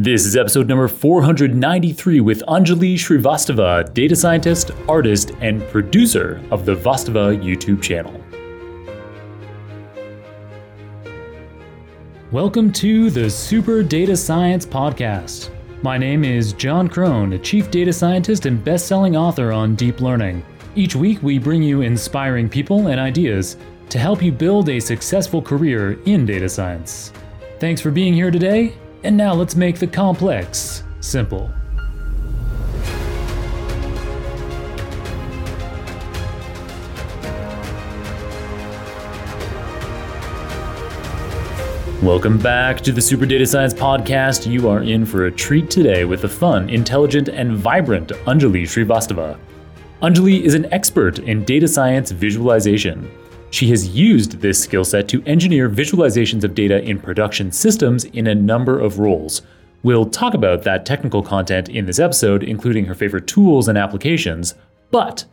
This is episode number 493 with Anjali Srivastava, data scientist, artist, and producer of the Vastava YouTube channel. Welcome to the Super Data Science Podcast. My name is Jon Krohn, a chief data scientist and best selling author on deep learning. Each week, we bring you inspiring people and ideas to help you build a successful career in data science. Thanks for being here today and now let's make the complex simple. Welcome back to the Super Data Science Podcast. You are in for a treat today with the fun, intelligent, and vibrant Anjali Srivastava. Anjali is an expert in data science visualization. She has used this skill set to engineer visualizations of data in production systems in a number of roles. We'll talk about that technical content in this episode, including her favorite tools and applications, but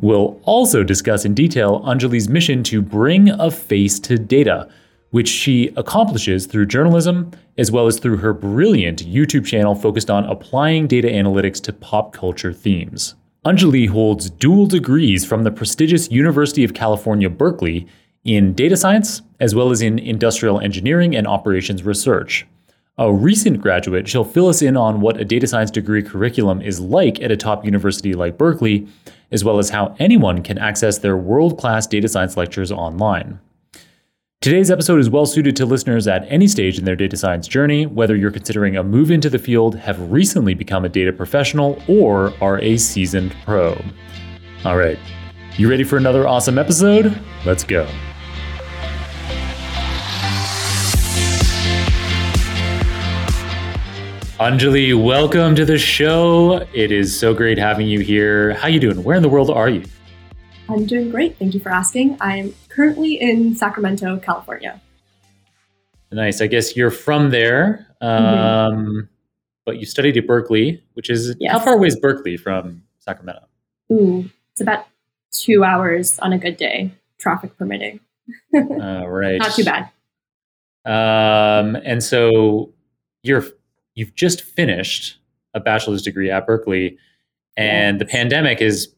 we'll also discuss in detail Anjali's mission to bring a face to data, which she accomplishes through journalism as well as through her brilliant YouTube channel focused on applying data analytics to pop culture themes. Anjali holds dual degrees from the prestigious University of California, Berkeley in data science, as well as in industrial engineering and operations research. A recent graduate, she'll fill us in on what a data science degree curriculum is like at a top university like Berkeley, as well as how anyone can access their world class data science lectures online. Today's episode is well suited to listeners at any stage in their data science journey, whether you're considering a move into the field, have recently become a data professional, or are a seasoned pro. All right, you ready for another awesome episode? Let's go. Anjali, welcome to the show. It is so great having you here. How you doing? Where in the world are you? I'm doing great. Thank you for asking. I'm currently in Sacramento, California. Nice. I guess you're from there, um, mm-hmm. but you studied at Berkeley, which is yes. how far away is Berkeley from Sacramento? Ooh, it's about two hours on a good day, traffic permitting. uh, right. Not too bad. Um, and so you're you've just finished a bachelor's degree at Berkeley, and yes. the pandemic is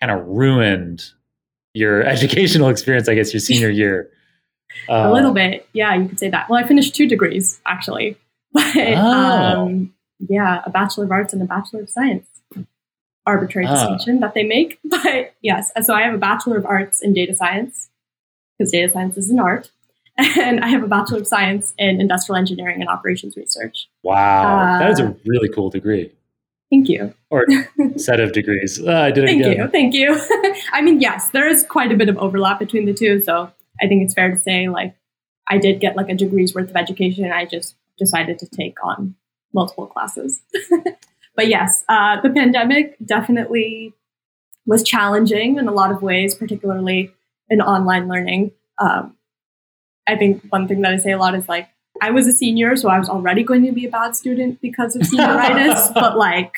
kind of ruined your educational experience, I guess, your senior year. Uh, a little bit. Yeah, you could say that. Well, I finished two degrees, actually. But oh. um, yeah, a Bachelor of Arts and a Bachelor of Science. Arbitrary oh. distinction that they make. But yes, so I have a Bachelor of Arts in Data Science, because data science is an art. And I have a Bachelor of Science in Industrial Engineering and Operations Research. Wow, uh, that is a really cool degree. Thank you. Or set of degrees. Uh, I did it Thank again. you. Thank you. I mean, yes, there is quite a bit of overlap between the two. So I think it's fair to say, like, I did get like a degree's worth of education. I just decided to take on multiple classes. but yes, uh, the pandemic definitely was challenging in a lot of ways, particularly in online learning. Um, I think one thing that I say a lot is like, I was a senior, so I was already going to be a bad student because of senioritis, but like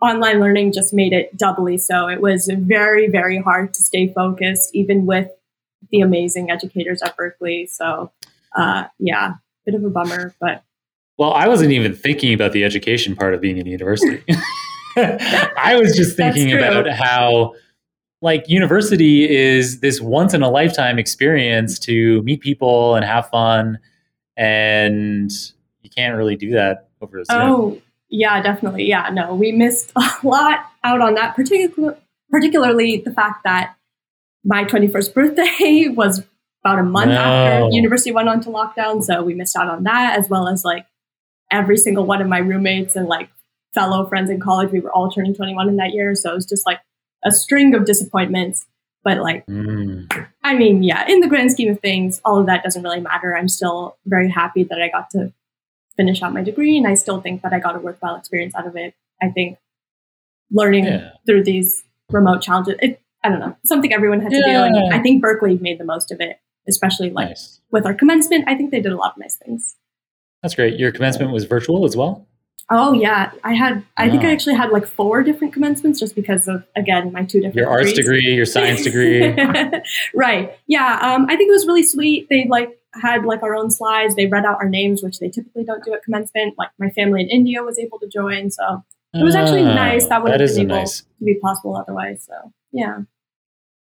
online learning just made it doubly so. It was very, very hard to stay focused, even with the amazing educators at Berkeley. So, uh, yeah, bit of a bummer, but. Well, I wasn't even thinking about the education part of being in university. I was just thinking about how like university is this once in a lifetime experience to meet people and have fun and you can't really do that over Zoom. Oh, yeah, definitely. Yeah, no, we missed a lot out on that, particular, particularly the fact that my 21st birthday was about a month no. after university went on to lockdown. So we missed out on that, as well as like every single one of my roommates and like fellow friends in college. We were all turning 21 in that year. So it was just like a string of disappointments. But like, mm. I mean, yeah, in the grand scheme of things, all of that doesn't really matter. I'm still very happy that I got to finish out my degree, and I still think that I got a worthwhile experience out of it. I think learning yeah. through these remote challenges, it, I don't know, something everyone had to yeah. do. And I think Berkeley made the most of it, especially like nice. with our commencement. I think they did a lot of nice things. That's great. Your commencement was virtual as well? Oh yeah, I had. I think I actually had like four different commencements just because of again my two different. Your arts degree, your science degree. right. Yeah. Um, I think it was really sweet. They like had like our own slides. They read out our names, which they typically don't do at commencement. Like my family in India was able to join, so it was actually Ah, nice. That that have been able nice. to be possible otherwise. So yeah,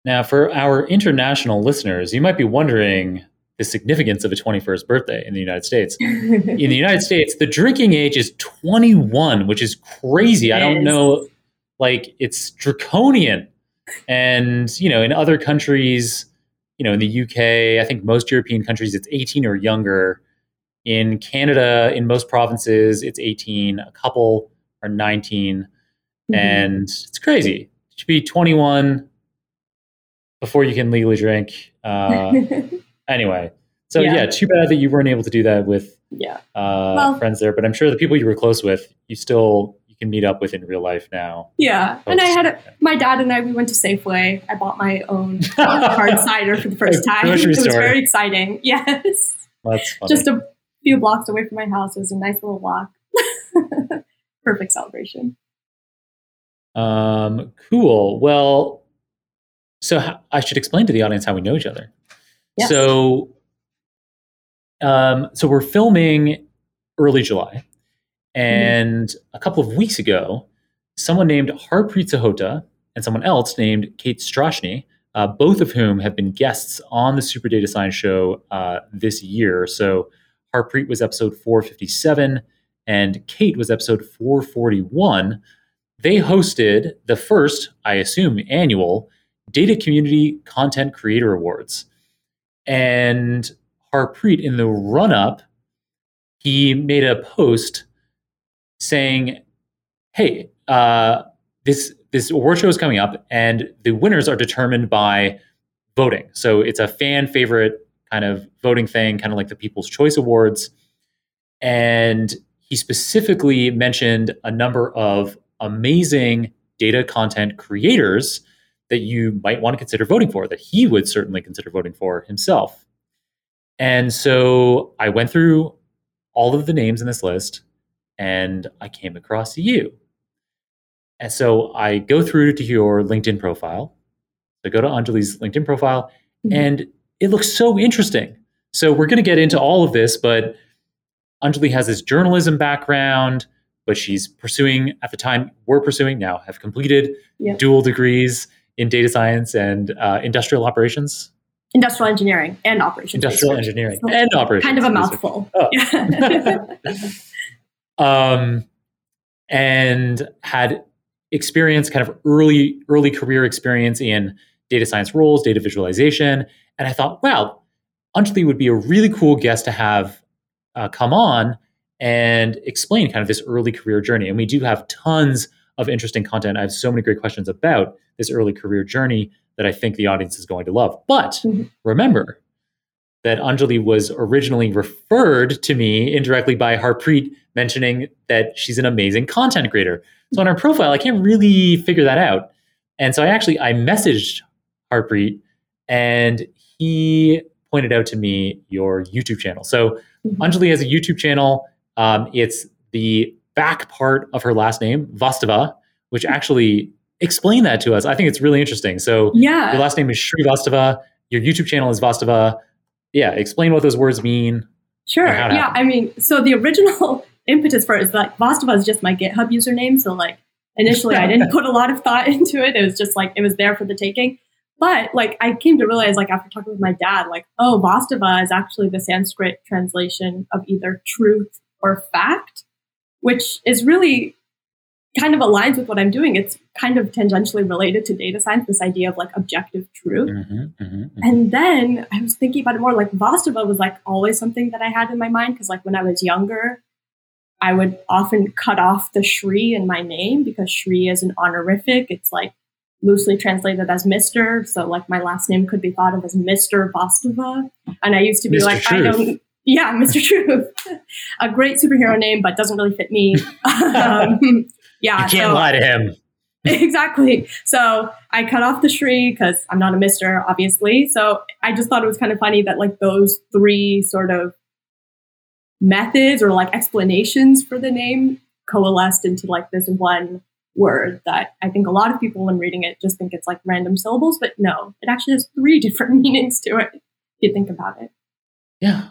Now, for our international listeners, you might be wondering the significance of a 21st birthday in the United States. In the United States, the drinking age is 21, which is crazy. I don't is. know, like it's draconian. And, you know, in other countries, you know, in the UK, I think most European countries, it's 18 or younger. In Canada, in most provinces, it's 18. A couple are 19. Mm-hmm. And it's crazy. You should be 21 before you can legally drink. Uh, anyway, so Yeah. yeah. too bad that you weren't able to do that with yeah, uh, Well- friends there. But I'm sure the people you were close with, you still you can meet up with in real life now. yeah. And I had a, my dad and I. We went to Safeway. I bought my own hard cider for the first time. it was store. very exciting. Yes, just a few blocks away from my house. It was a nice little walk. Perfect celebration. Um, cool. Well, so I should explain to the audience how we know each other. So, um, so we're filming early July, and a couple of weeks ago, someone named Harpreet Sahota and someone else named Kate Strachnyi, uh, both of whom have been guests on the Super Data Science Show uh, this year. So Harpreet was episode 457, and Kate was episode 441 they hosted the first, I assume, annual Data Community Content Creator Awards. And Harpreet, in the run up, he made a post saying, Hey, uh, this, this award show is coming up, and the winners are determined by voting. So it's a fan favorite kind of voting thing, kind of like the People's Choice Awards. And he specifically mentioned a number of amazing data content creators that you might want to consider voting for, that he would certainly consider voting for himself. And so I went through all of the names in this list and I came across you. And so I go through to your LinkedIn profile. So go to Anjali's LinkedIn profile, Mhm. and it looks so interesting. So we're going to get into all of this, but Anjali has this journalism background, but she's pursuing, at the time, we're pursuing now, have completed Yeah. dual degrees in data science and uh, industrial operations, Industrial engineering and operations. industrial research. engineering, So and operations. Kind of a mouthful. Oh. Um, and had experience, kind of early early career experience in data science roles, data visualization, and I thought, wow, Anjali would be a really cool guest to have uh, come on and explain kind of this early career journey. And we do have tons of interesting content. I have so many great questions about this early career journey that I think the audience is going to love. But Mhm. remember that Anjali was originally referred to me indirectly by Harpreet mentioning that she's an amazing content creator. So on her profile, I can't really figure that out. And so I actually I messaged Harpreet and he pointed out to me your YouTube channel. So Mhm. Anjali has a YouTube channel. Um, it's the back part of her last name, Vastava, which hmm. actually explain that to us. I think it's really interesting. So yeah. your last name is Srivastava. Your YouTube channel is Vastava. Yeah, explain what those words mean. Sure. or how it Yeah. I mean, so the original impetus for it is like Vastava is just my GitHub username. So like initially I didn't put a lot of thought into it. It was just like it was there for the taking. But like I came to realize like after talking with my dad, like, oh, Vastava is actually the Sanskrit translation of either truth or fact, which is really kind of aligns with what I'm doing. It's kind of tangentially related to data science, this idea of like objective truth. Mhm, mhm, mhm. And then I was thinking about it more. Like Vastava was like always something that I had in my mind because like when I was younger, I would often cut off the Shri in my name because Shri is an honorific. It's like loosely translated as Mister. So like my last name could be thought of as Mister Vastava. And I used to be Mr. like, I don't. Yeah, Mr. Truth. a great superhero name, but doesn't really fit me. um, yeah, You can't so- lie to him. exactly. So I cut off the Shri because I'm not a Mister, obviously. So I just thought it was kind of funny that like those three sort of methods or like explanations for the name coalesced into like this one word that I think a lot of people when reading it just think it's like random syllables, but no, it actually has three different meanings to it if you think about it. Yeah.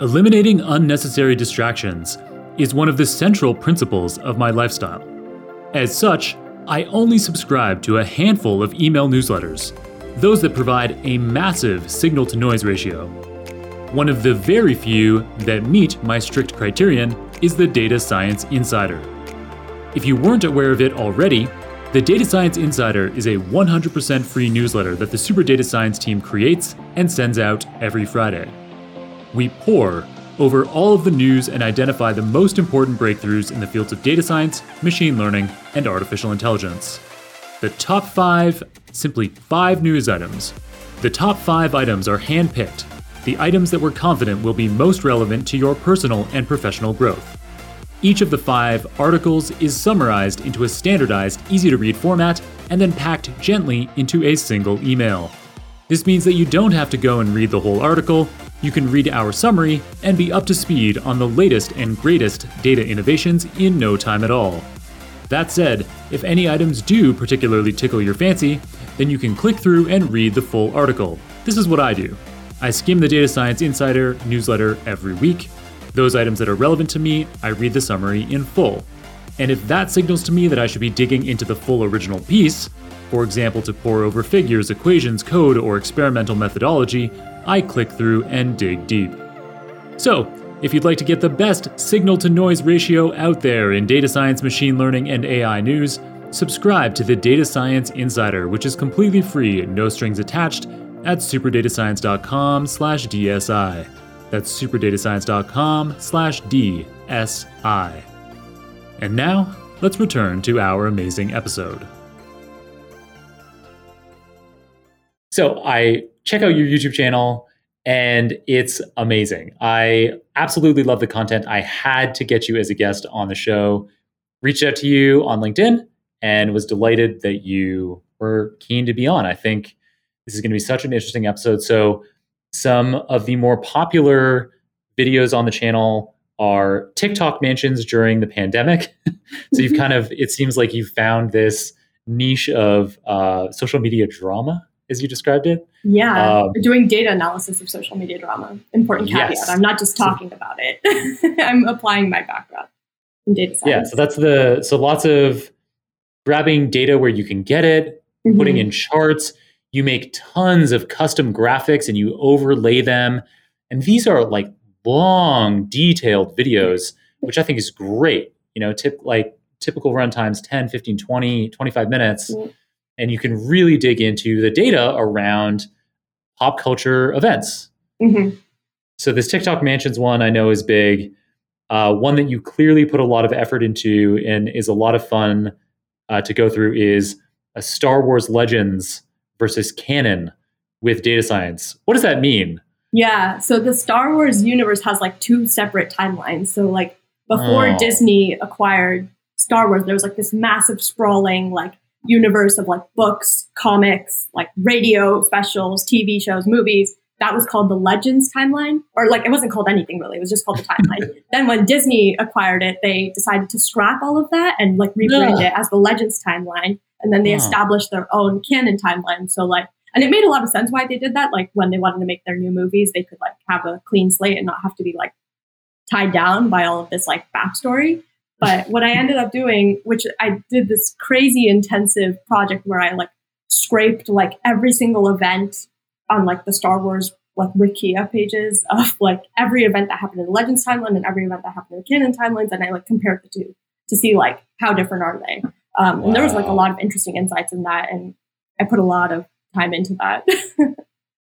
Eliminating unnecessary distractions is one of the central principles of my lifestyle. As such, I only subscribe to a handful of email newsletters, those that provide a massive signal to noise ratio. One of the very few that meet my strict criterion is the Data Science Insider. If you weren't aware of it already, the Data Science Insider is a 100% free newsletter that the Super Data Science team creates and sends out every Friday. We pore over all of the news and identify the most important breakthroughs in the fields of data science, machine learning, and artificial intelligence. The top five, simply five news items. The top five items are handpicked, the items that we're confident will be most relevant to your personal and professional growth. Each of the five articles is summarized into a standardized, easy to read format and then packed gently into a single email. This means that you don't have to go and read the whole article, you can read our summary and be up to speed on the latest and greatest data innovations in no time at all. That said, if any items do particularly tickle your fancy, then you can click through and read the full article. This is what I do. I skim the Data Science Insider newsletter every week. Those items that are relevant to me, I read the summary in full. And if that signals to me that I should be digging into the full original piece, for example, to pore over figures, equations, code, or experimental methodology, I click through and dig deep. So, if you'd like to get the best signal to noise ratio out there in data science, machine learning, and AI news, subscribe to the Data Science Insider, which is completely free, no strings attached, at superdatascience.com slash DSI. That's superdatascience.com slash DSI. And now, let's return to our amazing episode. So I check out your YouTube channel and it's amazing. I absolutely love the content. I had to get you as a guest on the show. Reached out to you on LinkedIn and was delighted that you were keen to be on. I think this is going to be such an interesting episode. So, some of the more popular videos on the channel are TikTok mansions during the pandemic. so, you've kind of, it seems like you've found this niche of uh, social media drama as you described it. Yeah, um, doing data analysis of social media drama. Important caveat. Yes. I'm not just talking so, about it. I'm applying my background in data science. Yeah, so that's the so lots of grabbing data where you can get it, mm-hmm. putting in charts. You make tons of custom graphics and you overlay them. And these are like long, detailed videos, which I think is great. You know, tip like typical runtimes 10, 15, 20, 25 minutes. Mm-hmm and you can really dig into the data around pop culture events. Mm-hmm. So this TikTok Mansions one I know is big. Uh, one that you clearly put a lot of effort into and is a lot of fun uh, to go through is a Star Wars Legends versus canon with data science. What does that mean? Yeah, so the Star Wars universe has like two separate timelines. So like before oh. Disney acquired Star Wars, there was like this massive sprawling like universe of like books, comics, like radio specials, TV shows, movies. That was called the Legends timeline, or like it wasn't called anything really. It was just called the timeline. then when Disney acquired it, they decided to scrap all of that and like rebrand it as the Legends timeline. And then they established their own canon timeline. So like, and it made a lot of sense why they did that. Like when they wanted to make their new movies, they could like have a clean slate and not have to be like tied down by all of this like backstory. But what I ended up doing, which I did this crazy intensive project where I like scraped like every single event on like the Star Wars like Wikia pages of like every event that happened in the Legends timeline and every event that happened in the canon timelines, and I like compared the two to see like how different are they. Um, wow. And there was like a lot of interesting insights in that, and I put a lot of time into that.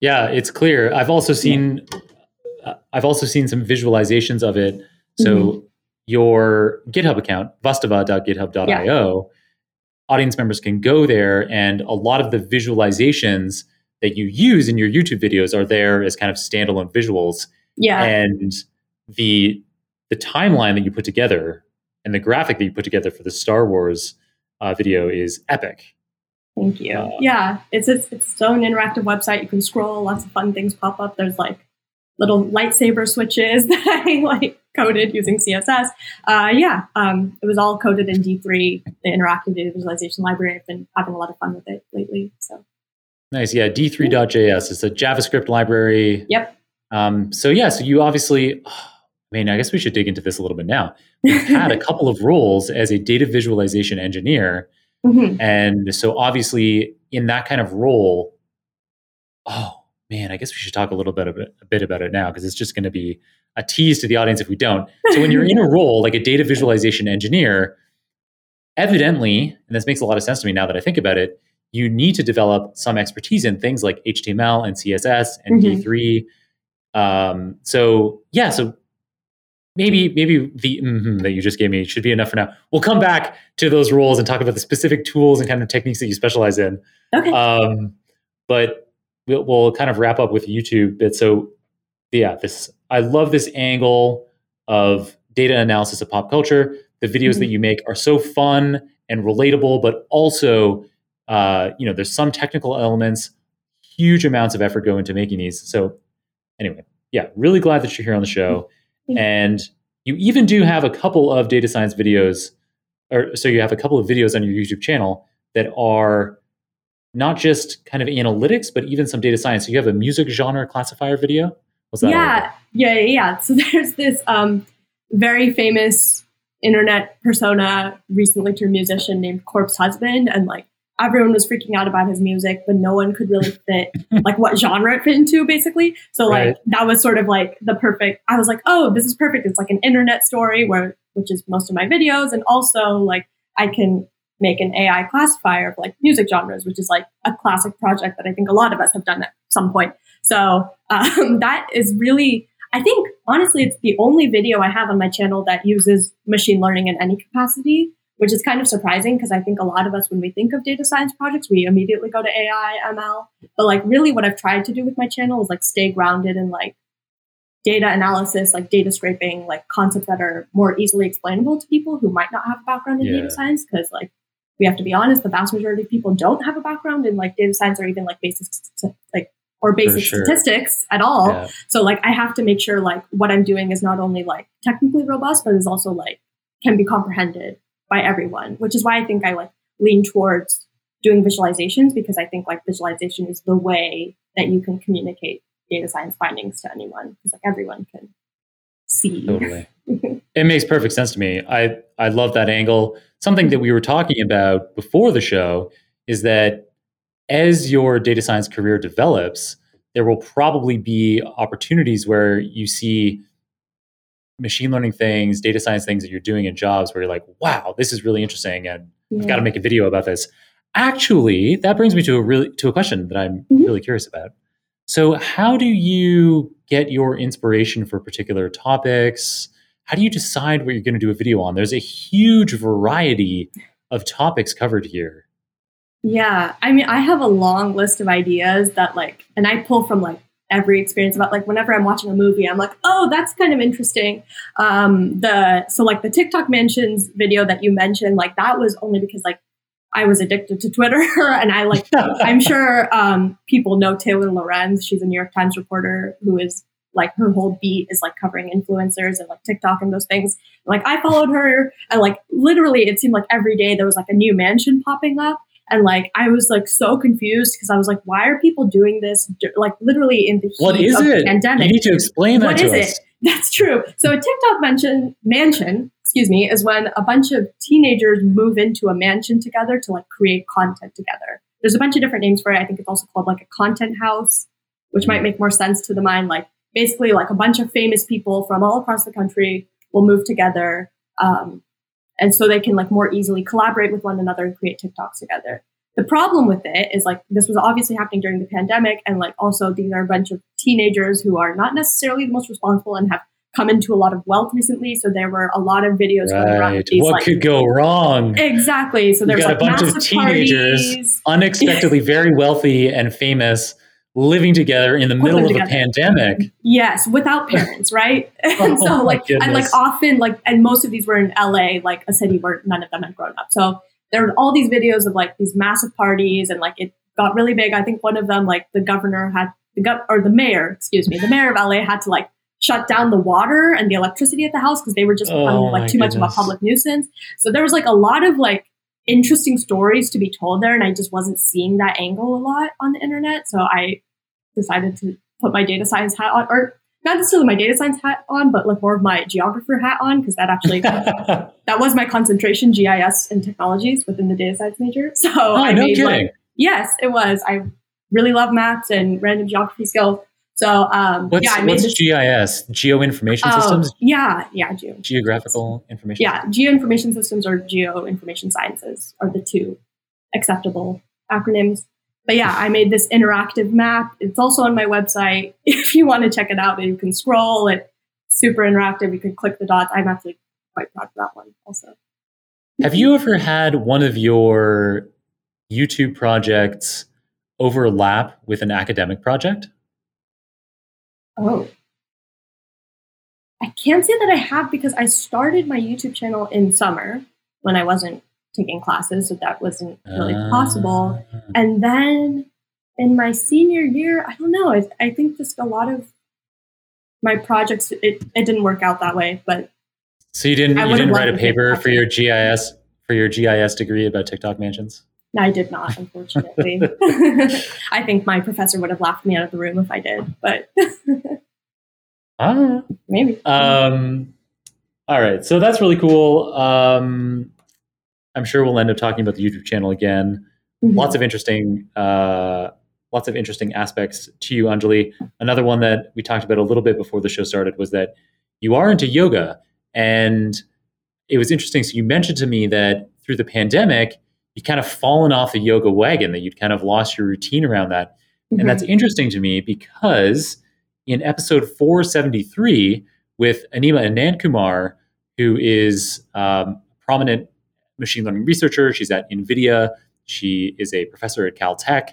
yeah, it's clear. I've also seen, yeah. uh, I've also seen some visualizations of it. So mm-hmm your GitHub account, vastava.github.io, yeah. audience members can go there and a lot of the visualizations that you use in your YouTube videos are there as kind of standalone visuals. Yeah. And the the timeline that you put together and the graphic that you put together for the Star Wars uh, video is epic. Thank you. Uh, yeah, it's, it's it's its own interactive website. You can scroll, lots of fun things pop up. There's like little lightsaber switches that I like coded using CSS. Uh, yeah, um, it was all coded in D3, the interactive data visualization library. I've been having a lot of fun with it lately. So nice. Yeah, D3.js is a JavaScript library. Yep. Um, so yeah, so you obviously, oh, I mean, I guess we should dig into this a little bit now. We've had a couple of roles as a data visualization engineer. Mm-hmm. And so obviously in that kind of role, oh man, I guess we should talk a little bit, a bit, a bit about it now because it's just going to be a tease to the audience if we don't. So when you're in a role like a data visualization engineer, evidently, and this makes a lot of sense to me now that I think about it, you need to develop some expertise in things like HTML and CSS and mm-hmm. D3. Um, so yeah, so maybe maybe the mm-hmm that you just gave me should be enough for now. We'll come back to those roles and talk about the specific tools and kind of techniques that you specialize in. Okay. Um, but we'll, we'll kind of wrap up with YouTube bit. So yeah, this I love this angle of data analysis of pop culture. The videos mm-hmm. that you make are so fun and relatable, but also, uh, you know, there's some technical elements. Huge amounts of effort go into making these. So, anyway, yeah, really glad that you're here on the show. Mm-hmm. And you even do have a couple of data science videos, or so you have a couple of videos on your YouTube channel that are not just kind of analytics, but even some data science. So you have a music genre classifier video. What's that? Yeah, yeah, yeah. So there's this um, very famous internet persona, recently turned musician named Corpse Husband, and like everyone was freaking out about his music, but no one could really fit like what genre it fit into, basically. So like right. that was sort of like the perfect. I was like, oh, this is perfect. It's like an internet story where, which is most of my videos, and also like I can make an AI classifier of like music genres, which is like a classic project that I think a lot of us have done at some point. So um, that is really, I think, honestly, it's the only video I have on my channel that uses machine learning in any capacity, which is kind of surprising because I think a lot of us, when we think of data science projects, we immediately go to AI, ML. But like, really, what I've tried to do with my channel is like stay grounded in like data analysis, like data scraping, like concepts that are more easily explainable to people who might not have a background in yeah. data science. Because like we have to be honest, the vast majority of people don't have a background in like data science or even like basic like or basic sure. statistics at all. Yeah. So like I have to make sure like what I'm doing is not only like technically robust, but is also like can be comprehended by everyone, which is why I think I like lean towards doing visualizations because I think like visualization is the way that you can communicate data science findings to anyone because like everyone can see. Totally. it makes perfect sense to me. I I love that angle. Something that we were talking about before the show is that as your data science career develops, there will probably be opportunities where you see machine learning things, data science things that you're doing in jobs where you're like, wow, this is really interesting and yeah. I've got to make a video about this. Actually, that brings me to a really to a question that I'm mm-hmm. really curious about. So, how do you get your inspiration for particular topics? How do you decide what you're going to do a video on? There's a huge variety of topics covered here. Yeah. I mean, I have a long list of ideas that like, and I pull from like every experience about like whenever I'm watching a movie, I'm like, oh, that's kind of interesting. Um, the so like the TikTok mansions video that you mentioned, like that was only because like I was addicted to Twitter and I like I'm sure um, people know Taylor Lorenz. She's a New York Times reporter who is like her whole beat is like covering influencers and like TikTok and those things. Like I followed her and like literally it seemed like every day there was like a new mansion popping up. And like I was like so confused because I was like, why are people doing this? Like literally in the heat what is of it? the pandemic. You need to explain that what to is us. It? That's true. So a TikTok mansion, mansion, excuse me, is when a bunch of teenagers move into a mansion together to like create content together. There's a bunch of different names for it. I think it's also called like a content house, which might make more sense to the mind. Like basically like a bunch of famous people from all across the country will move together um, and so they can like more easily collaborate with one another and create TikToks together. The problem with it is like this was obviously happening during the pandemic, and like also these are a bunch of teenagers who are not necessarily the most responsible and have come into a lot of wealth recently. So there were a lot of videos right. going around. These, what like, could go wrong? Exactly. So there's like a bunch of teenagers, parties. unexpectedly very wealthy and famous, living together in the middle of together. a pandemic. Yes, without parents, right? Oh and so oh like and like often like and most of these were in LA, like a city where none of them had grown up. So there were all these videos of like these massive parties and like it got really big. I think one of them like the governor had the gov- or the mayor, excuse me, the mayor of LA had to like shut down the water and the electricity at the house because they were just becoming Oh, like too much of a public nuisance. So there was like a lot of like interesting stories to be told there, and I just wasn't seeing that angle a lot on the internet. So I decided to put my data science hat on, or not necessarily my data science hat on, but like more of my geographer hat on because that actually that was my concentration, GIS and technologies within the data science major. So oh, I no made kidding. like yes, it was. I really love maps and random geography skills. So um, what's yeah, I made what's this. GIS? Geo Information Oh, Systems? yeah, yeah, geo. Geographical Information Yeah, geo information systems or geo information sciences are the two acceptable acronyms. But yeah, I made this interactive map. It's also on my website. If you want to check it out, you can scroll. It's super interactive. You can click the dots. I'm actually quite proud of that one also. Have you ever had one of your YouTube projects overlap with an academic project? Oh. I can't say that I have because I started my YouTube channel in summer when I wasn't taking classes, so that wasn't really possible. Ah. And then in my senior year, I don't know. I, I think just a lot of my projects, it, it didn't work out that way. But So you didn't I you didn't write a loved to take paper for your GIS for your GIS degree about TikTok mansions? I did not, unfortunately. I think my professor would have laughed me out of the room if I did, but Ah. maybe. Um, all right, so that's really cool. Um, I'm sure we'll end up talking about the YouTube channel again. Mhm. Lots of interesting, uh, lots of interesting aspects to you, Anjali. Another one that we talked about a little bit before the show started was that you are into yoga, and it was interesting. So you mentioned to me that through the pandemic, you kind of fallen off the yoga wagon, that you'd kind of lost your routine around that. Mhm. And that's interesting to me because in episode 473 with Anima Anandkumar, who is um, a prominent machine learning researcher, she's at NVIDIA, she is a professor at Caltech.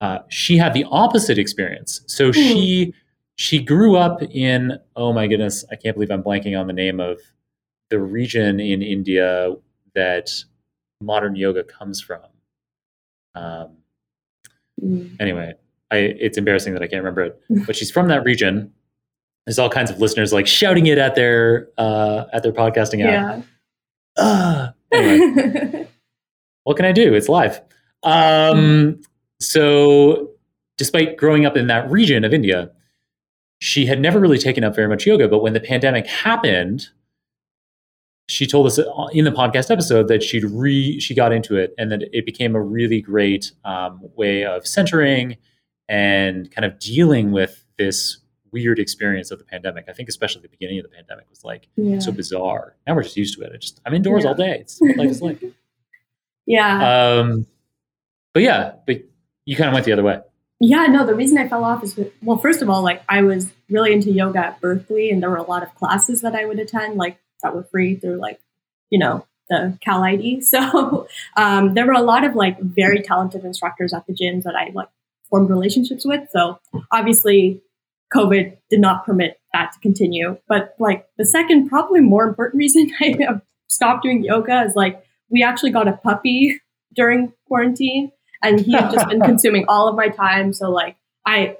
Uh, she had the opposite experience. So she she grew up in oh my goodness, I can't believe I'm blanking on the name of the region in India that modern yoga comes from. Um, Mm. anyway, I, it's embarrassing that I can't remember it. But she's from that region. There's all kinds of listeners like shouting it at their uh, at their podcasting app. Yeah. Ah. Anyway, what can I do? It's live. Um, so, despite growing up in that region of India, she had never really taken up very much yoga. But when the pandemic happened, she told us in the podcast episode that she'd re she got into it and that it became a really great um, way of centering and kind of dealing with this weird experience of the pandemic. I think especially the beginning of the pandemic was like yeah. so bizarre. Now we're just used to it. I just I'm indoors Yeah. all day. It's what life is like. yeah. Um, but yeah, but you kind of went the other way. Yeah, no, the reason I fell off is well, first of all, like I was really into yoga at Berkeley and there were a lot of classes that I would attend, like that were free through like, you know, the Cal ID. So um, there were a lot of like very talented instructors at the gyms that I like formed relationships with. So obviously COVID did not permit that to continue. But like the second, probably more important reason I have stopped doing yoga is like we actually got a puppy during quarantine and he had just been consuming all of my time. So like I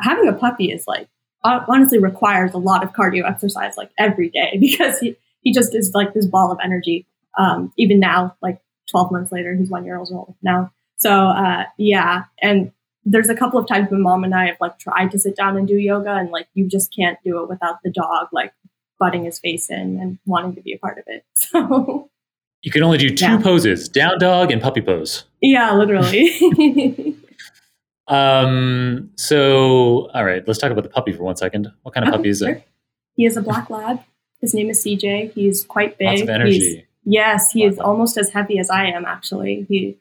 having a puppy is like honestly requires a lot of cardio exercise like every day because he, he just is like this ball of energy. Um, even now, like 12 months later, he's one year old now. So uh, yeah, and there's a couple of times when mom and I have like tried to sit down and do yoga, and like you just can't do it without the dog like butting his face in and wanting to be a part of it. So You can only do two Yeah. poses: down dog and puppy pose. yeah, literally. Um, so all right, let's talk about the puppy for one second. What kind of puppy is Sure. it? He is a black lab. His name is CJ. He's quite big. Lots of He's- energy. yes, he Black is lab. almost as heavy as I am. Actually, he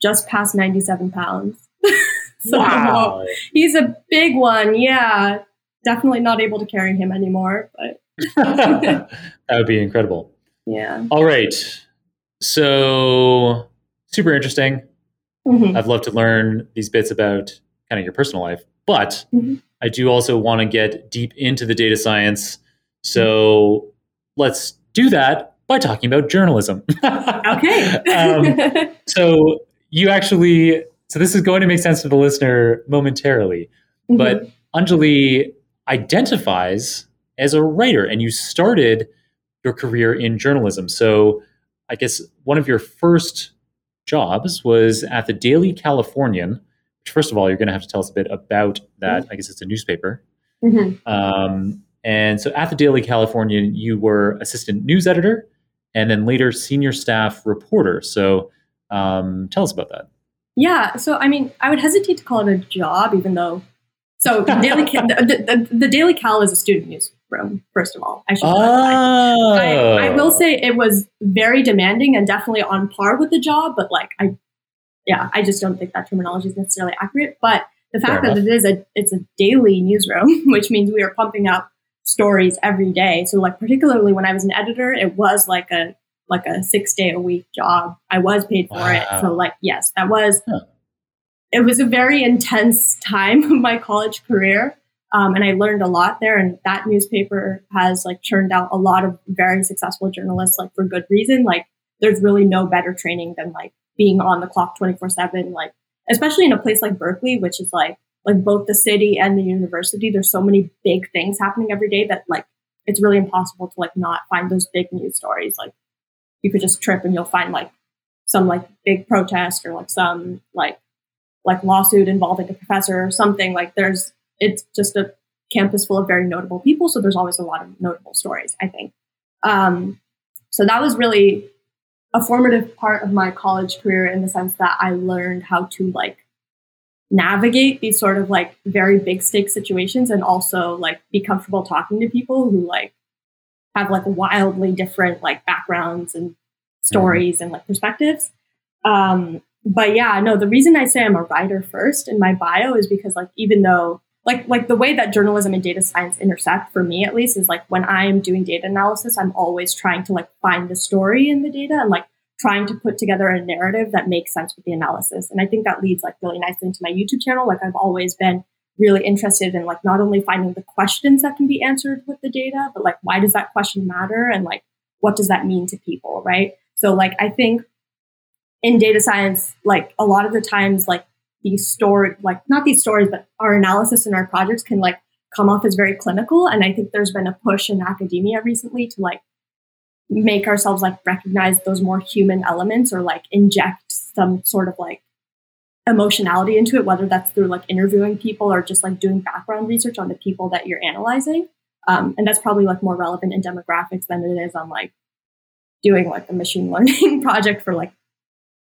just passed 97 pounds. so wow. he's a big one. Yeah, definitely not able to carry him anymore. But that would be incredible. yeah, All right. So super interesting. Mhm. I'd love to learn these bits about kind of your personal life, but Mhm. I do also want to get deep into the data science. So let's do that by talking about journalism. okay. um, so you actually, so this is going to make sense to the listener momentarily, but Mhm. Anjali, identifies as a writer, and you started your career in journalism. So, I guess one of your first jobs was at the Daily Californian. Which, first of all, you're going to have to tell us a bit about that. Mm-hmm. I guess it's a newspaper. Mm-hmm. Um, and so, at the Daily Californian, you were assistant news editor, and then later senior staff reporter. So, um, tell us about that. Yeah. So, I mean, I would hesitate to call it a job, even though. So, the Daily, the, the, the, Daily Cal is a student newsroom, first of all. I should oh. I, I will oh. say it was very demanding and definitely on par with the job, but like, I, yeah, I just don't think that terminology is necessarily accurate. But the fact Fair that enough. it is a, it's a daily newsroom, which means we are pumping out stories every day. So, like, particularly when I was an editor, it was like a like a six day a week job. I was paid for wow. it. So like, yes, that was, huh. It was a very intense time of my college career. Um, and I learned a lot there. And that newspaper has like churned out a lot of very successful journalists, like for good reason. Like there's really no better training than like being on the clock 24 seven, like, especially in a place like Berkeley, which is like, like both the city and the university, there's so many big things happening every day that like it's really impossible to like not find those big news stories. Like you could just trip and you'll find like some like big protest or like some like like lawsuit involving a professor or something like there's it's just a campus full of very notable people so there's always a lot of notable stories i think um, so that was really a formative part of my college career in the sense that i learned how to like navigate these sort of like very big stake situations and also like be comfortable talking to people who like have like wildly different like backgrounds and stories mm-hmm. and like perspectives. Um, but yeah, no, the reason I say I'm a writer first in my bio is because like even though like like the way that journalism and data science intersect for me at least is like when I'm doing data analysis, I'm always trying to like find the story in the data and like trying to put together a narrative that makes sense with the analysis. And I think that leads like really nicely into my YouTube channel. Like I've always been really interested in like not only finding the questions that can be answered with the data, but like why does that question matter and like what does that mean to people, right? So like I think in data science, like a lot of the times, like these stories, like not these stories, but our analysis and our projects can like come off as very clinical. And I think there's been a push in academia recently to like make ourselves like recognize those more human elements or like inject some sort of like emotionality into it, whether that's through like interviewing people or just like doing background research on the people that you're analyzing. Um, and that's probably like more relevant in demographics than it is on like doing like a machine learning project for like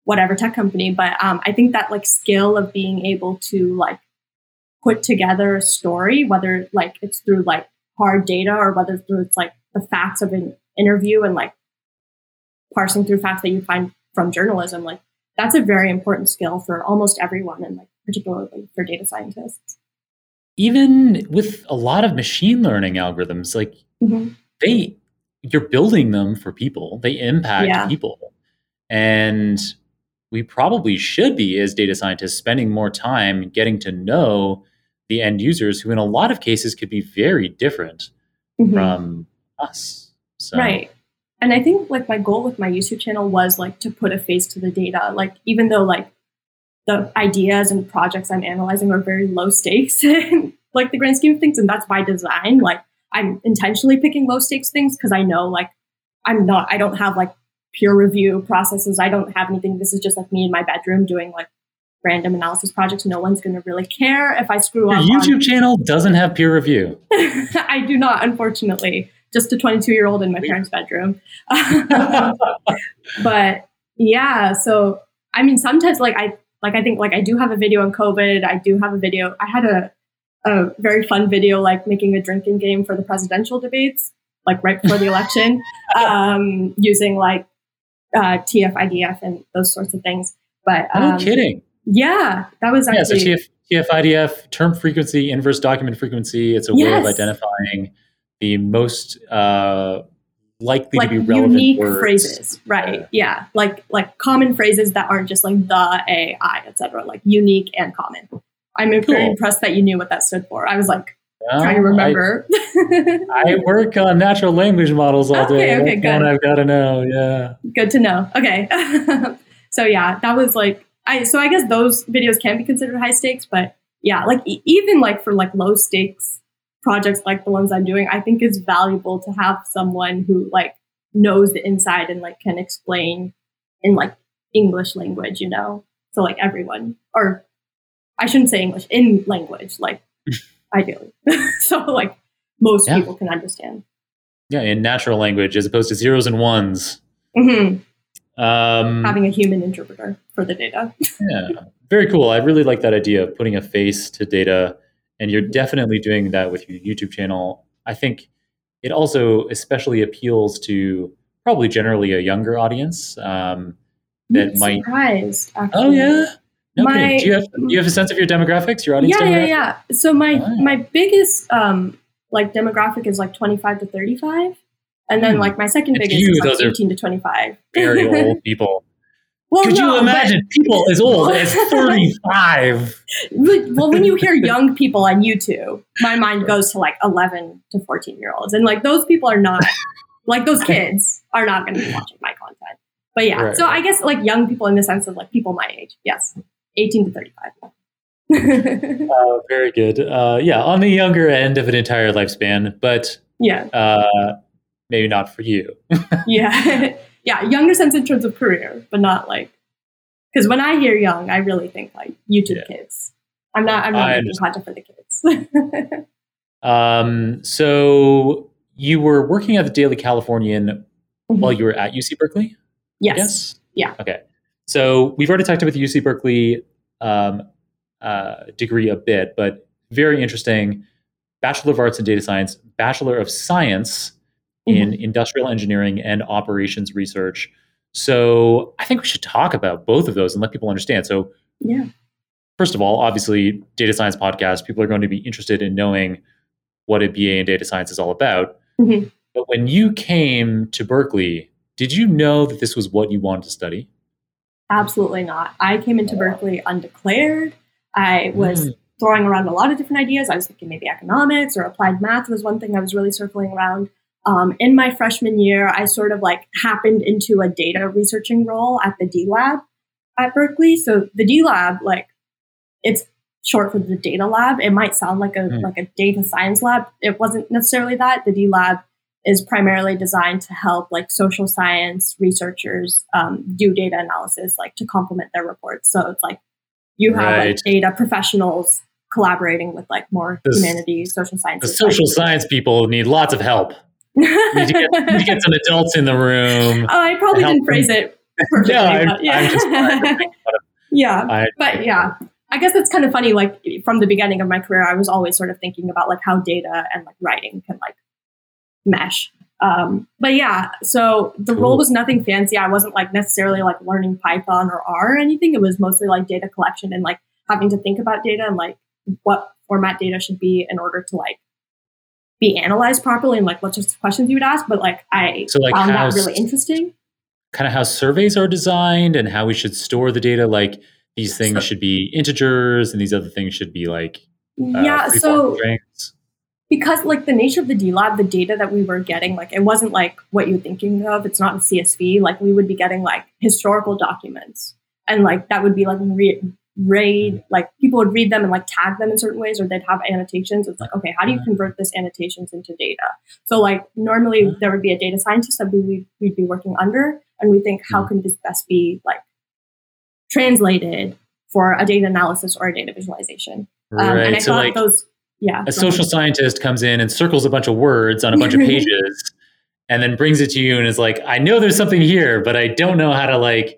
whatever tech company. But um, I think that like skill of being able to like put together a story, whether like it's through like hard data or whether through it's like the facts of an interview and like parsing through facts that you find from journalism, like that's a very important skill for almost everyone and like particularly for data scientists even with a lot of machine learning algorithms like mm-hmm. they you're building them for people they impact yeah. people and we probably should be as data scientists spending more time getting to know the end users who in a lot of cases could be very different mm-hmm. from us so. right and I think like my goal with my YouTube channel was like to put a face to the data. Like even though like the ideas and projects I'm analyzing are very low stakes in like the grand scheme of things, and that's by design. Like I'm intentionally picking low stakes things because I know like I'm not I don't have like peer review processes. I don't have anything. This is just like me in my bedroom doing like random analysis projects. No one's going to really care if I screw Your up. YouTube on- channel doesn't have peer review. I do not, unfortunately just a 22 year old in my parents' bedroom. but yeah, so I mean, sometimes like I like I think like I do have a video on COVID. I do have a video. I had a a very fun video like making a drinking game for the presidential debates, like right before the election, um, using like uh, TF-IDF and those sorts of things. But um, no kidding. Yeah, that was actually yeah. So TF, TF-IDF term frequency, inverse document frequency. It's a yes. way of identifying the most uh, likely like to be relevant unique words. phrases, right? Yeah, like like common phrases that aren't just like the, a, I, etc. Like unique and common. I'm cool. very impressed that you knew what that stood for. I was like well, trying to remember. I, I, work on natural language models all okay, day. Okay, okay, good. I've got to know. Yeah, good to know. Okay, so yeah, that was like I. So I guess those videos can be considered high stakes, but yeah, like e- even like for like low stakes projects like the ones I'm doing, I think it's valuable to have someone who like knows the inside and like can explain in like English language, you know? So like everyone, or I shouldn't say English, in language, like ideally. so like most yeah. people can understand. Yeah, in natural language as opposed to zeros and ones. Mm-hmm. Um, Having a human interpreter for the data. yeah, very cool. I really like that idea of putting a face to data, and you're definitely doing that with your YouTube channel. I think it also especially appeals to probably generally a younger audience um, that I'm might. Surprised. Actually. Oh yeah. No my, do you have do you have a sense of your demographics, your audience? Yeah, yeah, yeah. So my oh. my biggest um, like demographic is like 25 to 35. And then hmm. like my second biggest you, is like 18 to 25. Very old people. Well, Could no, you imagine but, people as old as 35? well, when you hear young people on YouTube, my mind goes to like 11 to 14 year olds. And like those people are not, like those kids are not going to be watching my content. But yeah, right. so I guess like young people in the sense of like people my age. Yes, 18 to 35. uh, very good. Uh, yeah, on the younger end of an entire lifespan, but yeah, uh, maybe not for you. yeah, yeah, younger sense in terms of career, but not like because when I hear young, I really think like YouTube yeah. kids. I'm not. I'm not making content for the kids. um. So you were working at the Daily Californian mm-hmm. while you were at UC Berkeley. Yes. Yes. Yeah. Okay. So we've already talked about the UC Berkeley um, uh, degree a bit, but very interesting. Bachelor of Arts in Data Science, Bachelor of Science mm-hmm. in Industrial Engineering and Operations Research. So I think we should talk about both of those and let people understand. So, yeah. First of all, obviously, data science podcast, people are going to be interested in knowing what a BA in data science is all about. Mm-hmm. But when you came to Berkeley, did you know that this was what you wanted to study? Absolutely not. I came into Berkeley undeclared. I was mm. throwing around a lot of different ideas. I was thinking maybe economics or applied math was one thing I was really circling around. Um, in my freshman year, I sort of like happened into a data researching role at the D Lab at Berkeley. So the D Lab, like, it's short for the data lab. It might sound like a mm. like a data science lab. It wasn't necessarily that. The D Lab is primarily designed to help like social science researchers um, do data analysis, like to complement their reports. So it's like you have right. like data professionals collaborating with like more this, humanities, social science The social science people need lots of help. you, need to get, need to get some adults in the room. Oh, I probably didn't phrase them. it perfectly. no, I'm, yeah, I'm just, yeah. I, but yeah, I guess it's kind of funny. Like from the beginning of my career, I was always sort of thinking about like how data and like writing can like mesh. Um, but yeah, so the cool. role was nothing fancy. I wasn't like necessarily like learning Python or R or anything. It was mostly like data collection and like having to think about data and like what format data should be in order to like be analyzed properly and like what of questions you would ask. But like I so, like, found that really interesting. Kind of how surveys are designed and how we should store the data. Like these things so, should be integers and these other things should be like uh, yeah. So because like the nature of the D lab, the data that we were getting, like it wasn't like what you're thinking of. It's not in CSV. Like we would be getting like historical documents, and like that would be like re- read. Like people would read them and like tag them in certain ways, or they'd have annotations. It's like okay, how do you convert this annotations into data? So like normally there would be a data scientist that we we'd be working under, and we think how can this best be like translated for a data analysis or a data visualization. Right. Um, and I so thought like- those yeah. A social scientist comes in and circles a bunch of words on a bunch of pages and then brings it to you and is like, I know there's something here, but I don't know how to like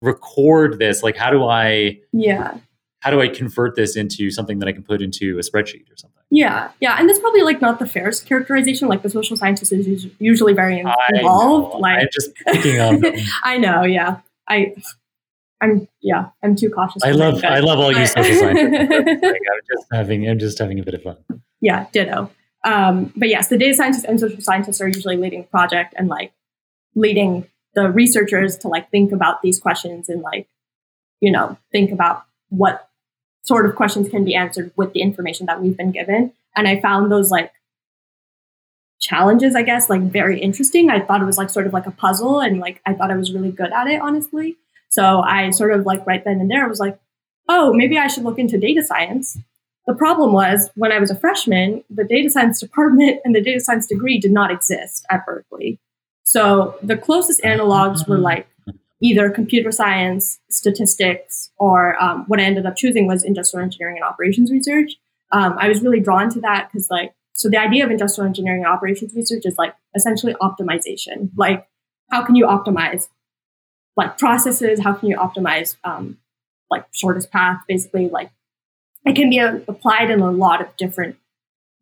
record this. Like, how do I Yeah. How do I convert this into something that I can put into a spreadsheet or something? Yeah, yeah, and that's probably like not the fairest characterization. Like the social scientist is usually very involved. Like I'm just picking on. I know, yeah. I I'm yeah, I'm too cautious. I love I love all you social scientists. I'm just having I'm just having a bit of fun. Yeah, ditto. Um, but yes, the data scientists and social scientists are usually leading the project and like leading the researchers to like think about these questions and like you know think about what sort of questions can be answered with the information that we've been given. And I found those like challenges, I guess, like very interesting. I thought it was like sort of like a puzzle and like I thought I was really good at it, honestly. So I sort of like right then and there was like, oh, maybe I should look into data science. the problem was when I was a freshman, the data science department and the data science degree did not exist at Berkeley. So the closest analogs were like either computer science, statistics, or um, what I ended up choosing was industrial engineering and operations research. Um, I was really drawn to that because, like, so the idea of industrial engineering and operations research is like essentially optimization. Like, how can you optimize like processes? How can you optimize um, like shortest path? Basically, like it can be a, applied in a lot of different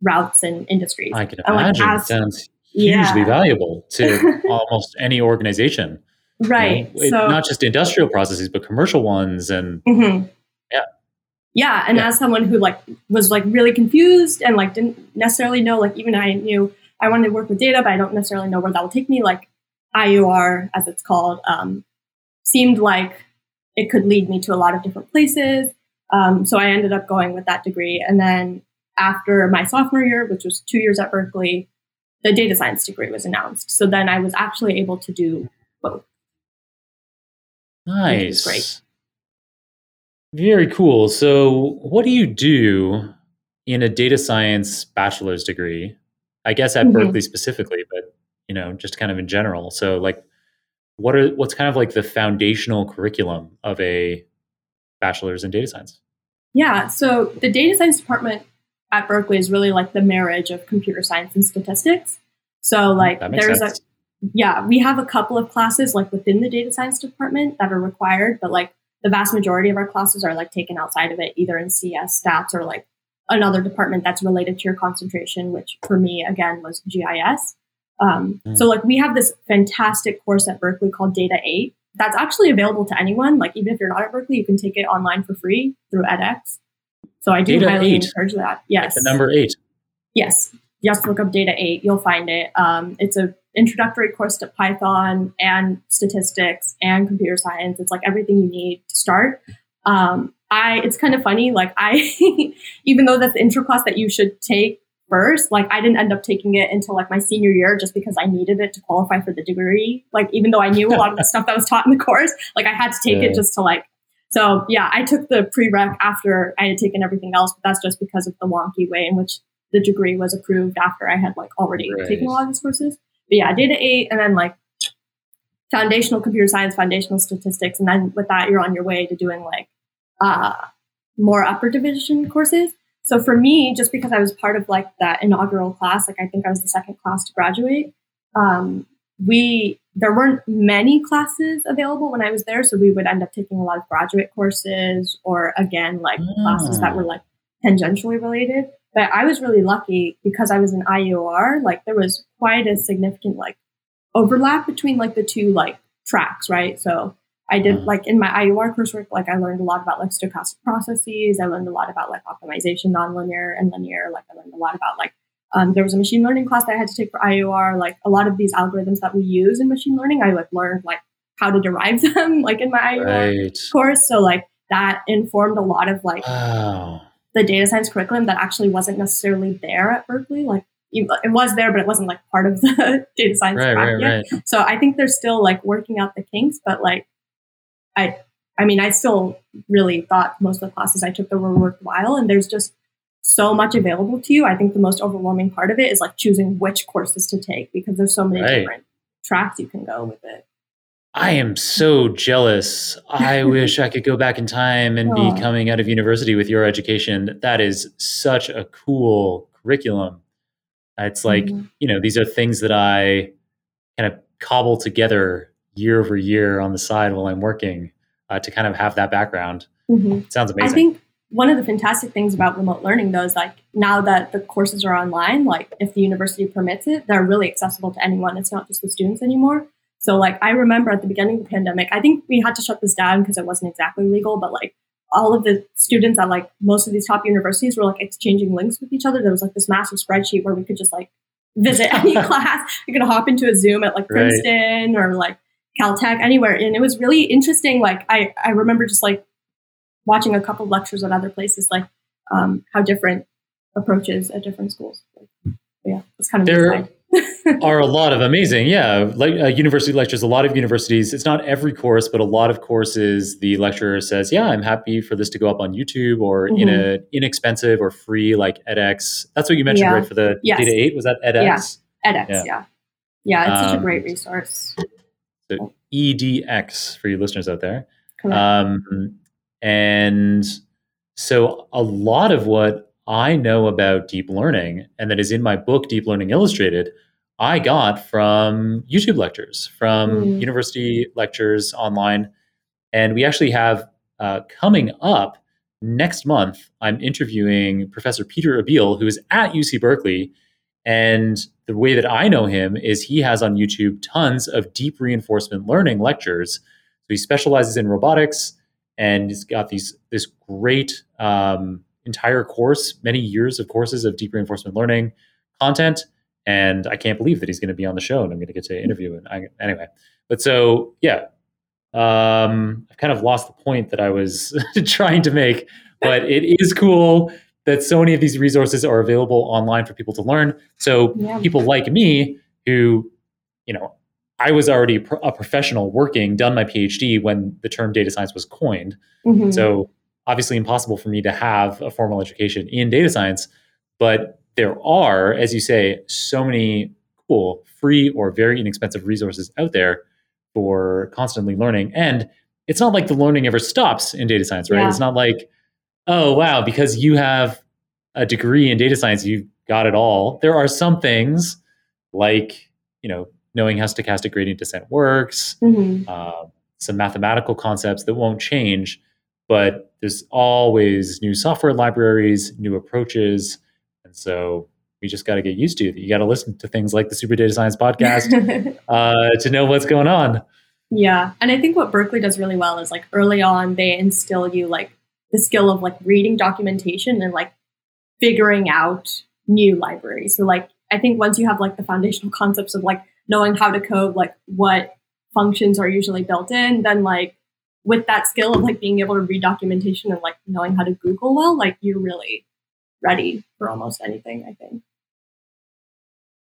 routes and industries. I can imagine. Like, as, it sounds hugely yeah. valuable to almost any organization. Right. You know, so, not just industrial processes, but commercial ones and mm-hmm. yeah. Yeah. And yeah. as someone who like was like really confused and like didn't necessarily know, like even I knew I wanted to work with data, but I don't necessarily know where that will take me. Like IEOR, as it's called, um, seemed like it could lead me to a lot of different places. Um, so I ended up going with that degree. And then after my sophomore year, which was two years at Berkeley, the data science degree was announced. So then I was actually able to do both. Nice. Great. Very cool. So, what do you do in a data science bachelor's degree? I guess at mm-hmm. Berkeley specifically, but you know, just kind of in general. So, like, what are what's kind of like the foundational curriculum of a bachelor's in data science? Yeah. So the data science department at Berkeley is really like the marriage of computer science and statistics. So mm, like there's sense. a yeah, we have a couple of classes like within the data science department that are required, but like the vast majority of our classes are like taken outside of it, either in CS stats or like another department that's related to your concentration, which for me again was GIS. Um, mm. So like we have this fantastic course at Berkeley called Data 8 that's actually available to anyone. Like even if you're not at Berkeley, you can take it online for free through edX. So I do Data highly eight. encourage that. Yes. Like the number eight. Yes. You have to look up Data 8. You'll find it. Um, it's a introductory course to Python and statistics and computer science. It's like everything you need to start. Um, I it's kind of funny. Like I, even though that's the intro class that you should take first. Like I didn't end up taking it until like my senior year just because I needed it to qualify for the degree. Like even though I knew a lot of the stuff that was taught in the course, like I had to take yeah. it just to like so yeah, I took the prereq after I had taken everything else, but that's just because of the wonky way in which the degree was approved after I had like already right. taken a lot of these courses. But yeah, data eight and then like foundational computer science, foundational statistics, and then with that you're on your way to doing like uh more upper division courses. So for me, just because I was part of like that inaugural class, like I think I was the second class to graduate, um, we there weren't many classes available when I was there, so we would end up taking a lot of graduate courses or again like mm. classes that were like tangentially related. But I was really lucky because I was in IEOR. Like there was quite a significant like overlap between like the two like tracks, right? So I did mm. like in my IEOR coursework, like I learned a lot about like stochastic processes. I learned a lot about like optimization, nonlinear and linear. Like I learned a lot about like um, there was a machine learning class that I had to take for IEOR. Like a lot of these algorithms that we use in machine learning, I like learned like how to derive them like in my IEOR right. course. So like that informed a lot of like wow. the data science curriculum that actually wasn't necessarily there at Berkeley. Like it was there, but it wasn't like part of the data science right, track right, yet. Right. So I think they're still like working out the kinks, but like I I mean, I still really thought most of the classes I took that were worthwhile, and there's just so much available to you. I think the most overwhelming part of it is like choosing which courses to take because there's so many right. different tracks you can go with it. I am so jealous. I wish I could go back in time and oh. be coming out of university with your education. That is such a cool curriculum. It's like, mm-hmm. you know, these are things that I kind of cobble together year over year on the side while I'm working uh, to kind of have that background. Mm-hmm. Sounds amazing. I think one of the fantastic things about remote learning though is like now that the courses are online, like if the university permits it, they're really accessible to anyone. It's not just the students anymore. So like I remember at the beginning of the pandemic, I think we had to shut this down because it wasn't exactly legal, but like all of the students at like most of these top universities were like exchanging links with each other. There was like this massive spreadsheet where we could just like visit any class. You could hop into a Zoom at like Princeton right. or like Caltech, anywhere. And it was really interesting. Like I, I remember just like watching a couple lectures at other places, like um, how different approaches at different schools. Yeah, it's kind of there. are a lot of amazing. Yeah, like uh, university lectures. A lot of universities. It's not every course, but a lot of courses. The lecturer says, "Yeah, I'm happy for this to go up on YouTube or mm-hmm. in an inexpensive or free like edX." That's what you mentioned, yeah. right? For the yes. Data Eight, was that edX? Yeah, edX. Yeah, yeah, yeah it's um, such a um, great resource. So EDX for you listeners out there. Um, and so a lot of what I know about deep learning and that is in my book, Deep Learning Illustrated, I got from YouTube lectures, from mm. university lectures online. And we actually have uh, coming up next month, I'm interviewing Professor Peter Abbeel, who is at UC Berkeley. And the way that I know him is he has on YouTube tons of deep reinforcement learning lectures. So he specializes in robotics and he's got these this great um, entire course, many years of courses of deep reinforcement learning content. And I can't believe that he's going to be on the show and I'm going to get to interview him. I, anyway, but so yeah, um, I've kind of lost the point that I was trying to make, but it is cool that so many of these resources are available online for people to learn. So yeah. people like me who, you know, I was already a professional working, done my PhD when the term data science was coined. Mm-hmm. So obviously impossible for me to have a formal education in data science, but there are, as you say, so many cool, free or very inexpensive resources out there for constantly learning. And it's not like the learning ever stops in data science, right? Yeah. It's not like, oh, wow, because you have a degree in data science, you've got it all. There are some things like, you know, knowing how stochastic gradient descent works, mm-hmm. uh, some mathematical concepts that won't change, but there's always new software libraries, new approaches. And so we just got to get used to it. You got to listen to things like the Super Data Science podcast uh, to know what's going on. Yeah. And I think what Berkeley does really well is like early on, they instill you like the skill of like reading documentation and like figuring out new libraries. So like I think once you have like the foundational concepts of like knowing how to code like what functions are usually built in, then like with that skill of like being able to read documentation and like knowing how to Google well, like you're really ready for almost anything, I think.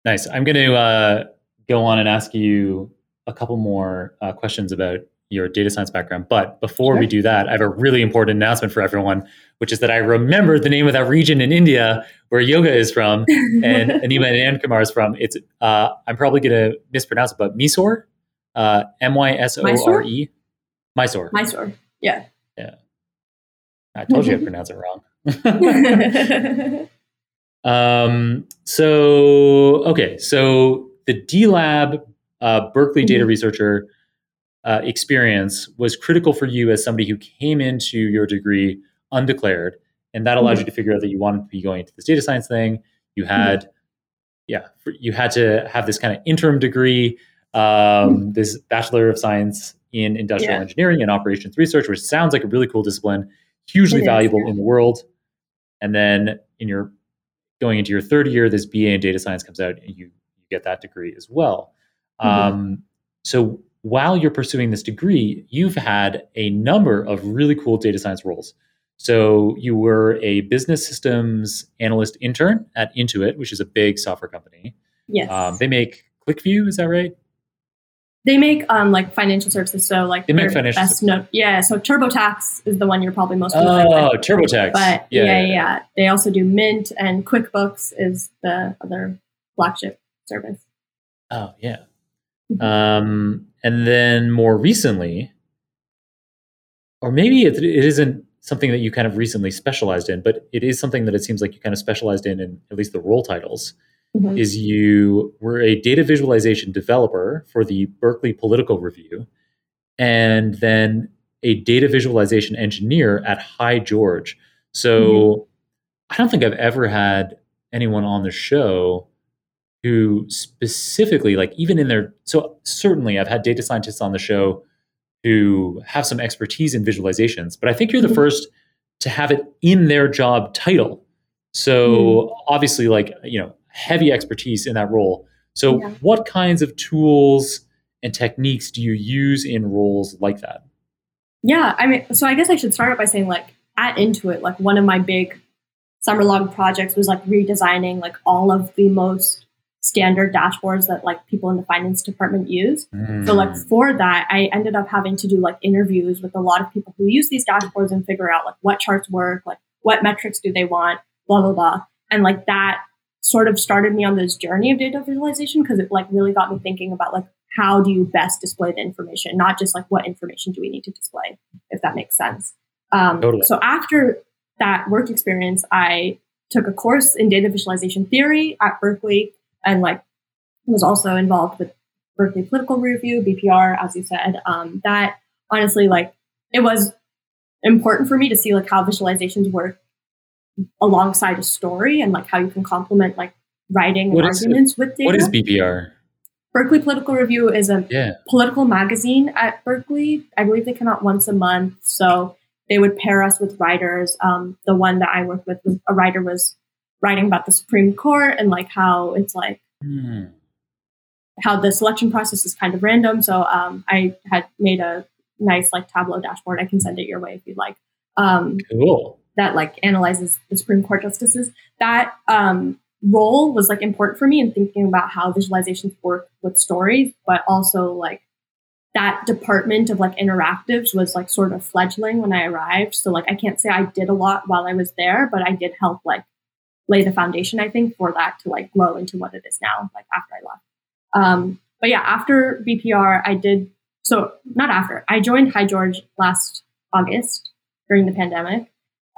Nice. I'm going to uh, go on and ask you a couple more uh, questions about your data science background. But before sure. we do that, I have a really important announcement for everyone, which is that I remembered the name of that region in India where yoga is from and Anima Anandkumar is from. It's uh, I'm probably going to mispronounce it, but Mysore, uh, M Y S O R E, Mysore. Mysore. Yeah. Yeah. I told you I pronounced it wrong. um. So okay. So the D Lab uh, Berkeley data mm-hmm. researcher uh, experience was critical for you as somebody who came into your degree undeclared, and that allowed mm-hmm. you to figure out that you wanted to be going into this data science thing. You mm-hmm. had, mm-hmm. yeah, you had to have this kind of interim degree, um, mm-hmm. this bachelor of science in industrial yeah. engineering and operations research, which sounds like a really cool discipline, hugely valuable yeah. in the world. And then in your going into your third year, this BA in data science comes out, and you you get that degree as well. Mm-hmm. Um, so while you're pursuing this degree, you've had a number of really cool data science roles. So you were a business systems analyst intern at Intuit, which is a big software company. Yes. Um, they make QlikView, is that right? They make um, like financial services. So like they make financial best no- yeah. So TurboTax is the one you're probably most familiar oh, with. TurboTax. But yeah yeah, yeah, yeah. They also do Mint and QuickBooks is the other flagship service. Oh yeah. Um, and then more recently, or maybe it, it isn't something that you kind of recently specialized in, but it is something that it seems like you kind of specialized in, in at least the role titles. Mm-hmm. Is you were a data visualization developer for the Berkeley Political Review, and then a data visualization engineer at HiGeorge. So mm-hmm. I don't think I've ever had anyone on the show who specifically like even in their so certainly I've had data scientists on the show who have some expertise in visualizations, but I think you're the mm-hmm. first to have it in their job title. So mm. obviously like, you know, heavy expertise in that role. So yeah. what kinds of tools and techniques do you use in roles like that? Yeah, I mean, so I guess I should start by saying like at Intuit, like one of my big summer long projects was like redesigning like all of the most standard dashboards that like people in the finance department use. Mm. So like for that, I ended up having to do like interviews with a lot of people who use these dashboards and figure out like what charts work, like what metrics do they want, blah blah blah. And like that sort of started me on this journey of data visualization because it like really got me thinking about like how do you best display the information, not just like what information do we need to display, if that makes sense. Um, Totally. So after that work experience, I took a course in data visualization theory at Berkeley and like was also involved with Berkeley Political Review, BPR, as you said. Um, that honestly, like, it was important for me to see like how visualizations work alongside a story and like how you can complement like writing What and it? arguments with data. What is BPR? Berkeley Political Review is a Yeah. political magazine at Berkeley. I believe they come out once a month. So they would pair us with writers. Um, the one that I worked with, was, a writer was writing about the Supreme Court and like how it's like Hmm. how the selection process is kind of random. So um, I had made a nice like Tableau dashboard. I can send it your way if you'd like. Um, Cool. that like analyzes the Supreme Court justices. That um, role was like important for me in thinking about how visualizations work with stories, but also like that department of like interactives was like sort of fledgling when I arrived. So like I can't say I did a lot while I was there, but I did help like lay the foundation, I think, for that to like grow into what it is now, like after I left. Um, but yeah, after BPR, I did so not after. I joined HiGeorge last August during the pandemic.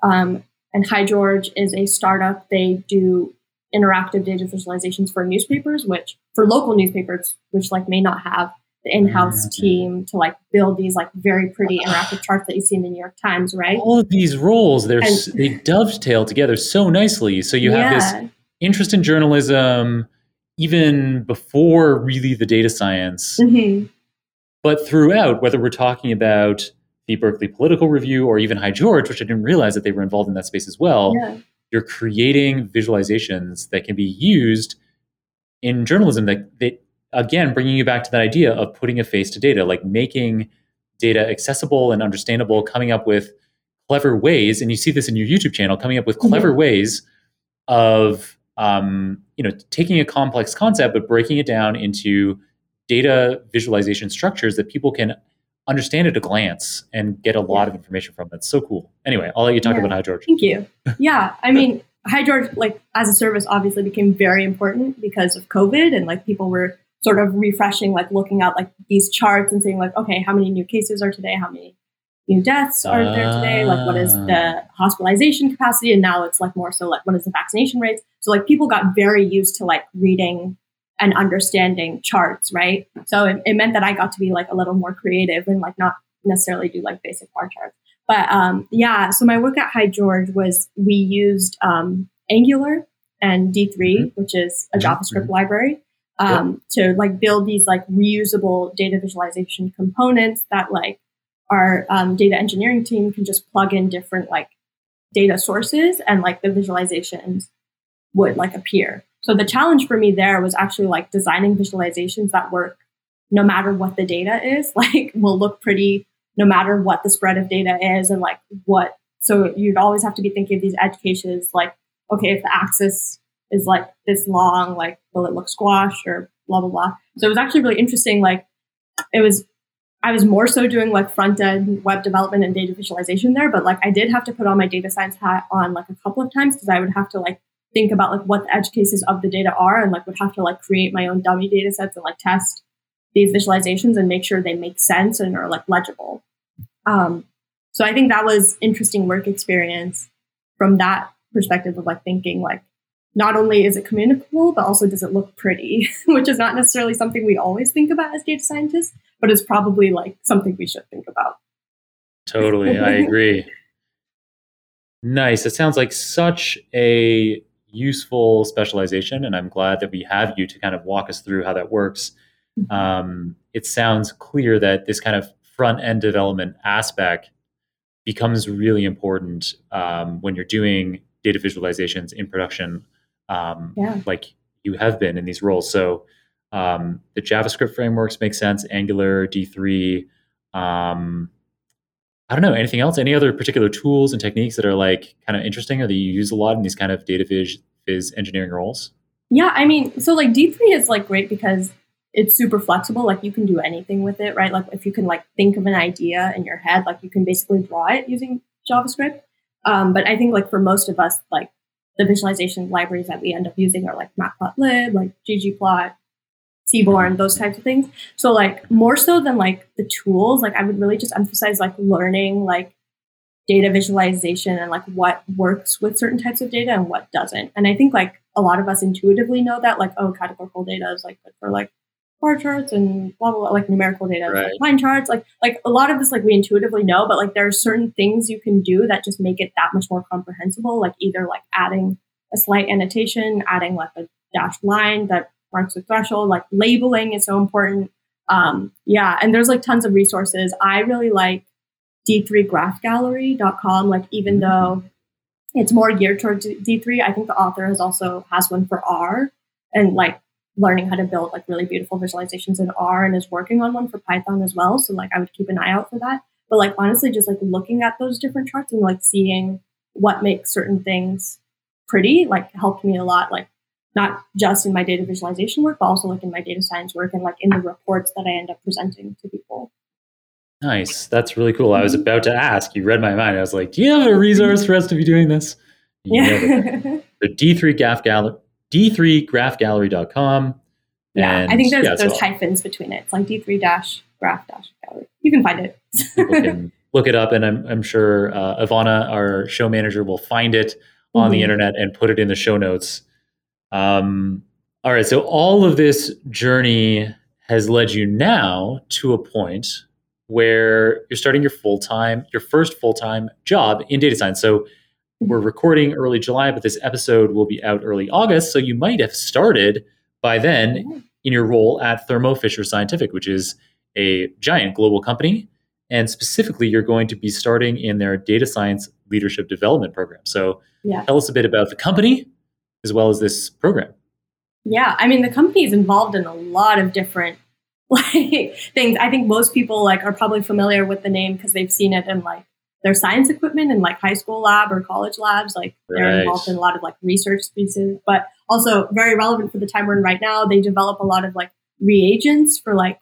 Um, and HiGeorge is a startup. They do interactive data visualizations for newspapers, which for local newspapers, which like may not have the in-house team to like build these like very pretty interactive charts that you see in the New York Times, right? All of these roles, they're, And- they dovetail together so nicely. So you have this interest in journalism even before really the data science. Mhm. But throughout, whether we're talking about the Berkeley Political Review or even HiGeorge, which I didn't realize that they were involved in that space as well, yeah. you're creating visualizations that can be used in journalism that, that again bringing you back to that idea of putting a face to data like making data accessible and understandable coming up with clever ways and you see this in your youtube channel coming up with clever ways of um, you know taking a complex concept but breaking it down into data visualization structures that people can understand at a glance and get a lot of information from that's so cool anyway i'll let you talk Yeah. about high george Thank you. Yeah, I mean, HiGeorge, like as a service, obviously became very important because of COVID, and like people were sort of refreshing, like looking at like these charts and saying like, okay, how many new cases are today? How many new deaths are there today? Like, what is the hospitalization capacity? And now it's like more so like, what is the vaccination rates? So like people got very used to like reading and understanding charts, right? So it, it meant that I got to be like a little more creative and like not necessarily do like basic bar charts. But um, yeah, so my work at HiGeorge was we used um, Angular and D3, which is a Mhm, JavaScript library, um, to like build these like reusable data visualization components that like our um, data engineering team can just plug in different like data sources and like the visualizations would like appear. So the challenge for me there was actually like designing visualizations that work no matter what the data is, like will look pretty no matter what the spread of data is and like what so you'd always have to be thinking of these edge cases like okay if the axis is like this long like will it look squashed or blah blah blah so it was actually really interesting like it was i was more so doing like front end web development and data visualization there but like i did have to put on my data science hat on like a couple of times because i would have to like think about like what the edge cases of the data are and like would have to like create my own dummy data sets and like test these visualizations and make sure they make sense and are like legible. Um, so I think that was interesting work experience from that perspective of like thinking like not only is it communicable, but also does it look pretty, which is not necessarily something we always think about as data scientists, but it's probably like something we should think about. Totally, I agree. Nice. It sounds like such a useful specialization, and I'm glad that we have you to kind of walk us through how that works. Um, it sounds clear that this kind of front end development aspect becomes really important um, when you're doing data visualizations in production, um, Yeah. like you have been in these roles. So um, the JavaScript frameworks make sense. Angular, D3. Um, I don't know anything else. Any other particular tools and techniques that are like kind of interesting or that you use a lot in these kind of data viz, viz engineering roles? Yeah, I mean, so like D3 is like great because it's super flexible. Like you can do anything with it, right? Like if you can like think of an idea in your head, like you can basically draw it using JavaScript. Um, but I think like for most of us, like the visualization libraries that we end up using are like Matplotlib, like ggplot, Seaborn, those types of things. So like more so than like the tools, like I would really just emphasize like learning like data visualization and like what works with certain types of data and what doesn't. And I think like a lot of us intuitively know that like, oh, categorical data is like good for like bar charts and blah blah, blah like numerical data, right. like line charts, like like a lot of this like we intuitively know, but like there are certain things you can do that just make it that much more comprehensible. Like either like adding a slight annotation, adding like a dashed line that marks a threshold, like labeling is so important. Um, yeah, and there's like tons of resources. I really like d3graphgallery.com. Like even mm-hmm. though it's more geared towards D3, I think the author has also has one for R and like learning how to build like really beautiful visualizations in R and is working on one for Python as well. So like I would keep an eye out for that. But like honestly, just like looking at those different charts and like seeing what makes certain things pretty like helped me a lot. Like not just in my data visualization work, but also like in my data science work and like in the reports that I end up presenting to people. Nice. That's really cool. I was mm-hmm. about to ask. You read my mind. I was like, "Do you have a resource for us to be doing this?" You yeah. the D3 Graph Gallery, d3graphgallery.com. Yeah, and, I think there's yeah, there's so hyphens between it. It's like D3 dash graph dash gallery. You can find it. can look it up, and I'm I'm sure uh, Ivana, our show manager, will find it on mm-hmm. the internet and put it in the show notes. Um, all right. So all of this journey has led you now to a point where you're starting your full time, your first full time job in data science. So we're recording early July, but this episode will be out early August. So you might have started by then in your role at Thermo Fisher Scientific, which is a giant global company. And specifically, you're going to be starting in their data science leadership development program. So yeah. tell us a bit about the company as well as this program. Yeah, I mean, the company is involved in a lot of different like things. I think most people like are probably familiar with the name because they've seen it in like their science equipment in like high school lab or college labs. Like they're right. involved in a lot of like research pieces, but also very relevant for the time we're in right now. They develop a lot of like reagents for like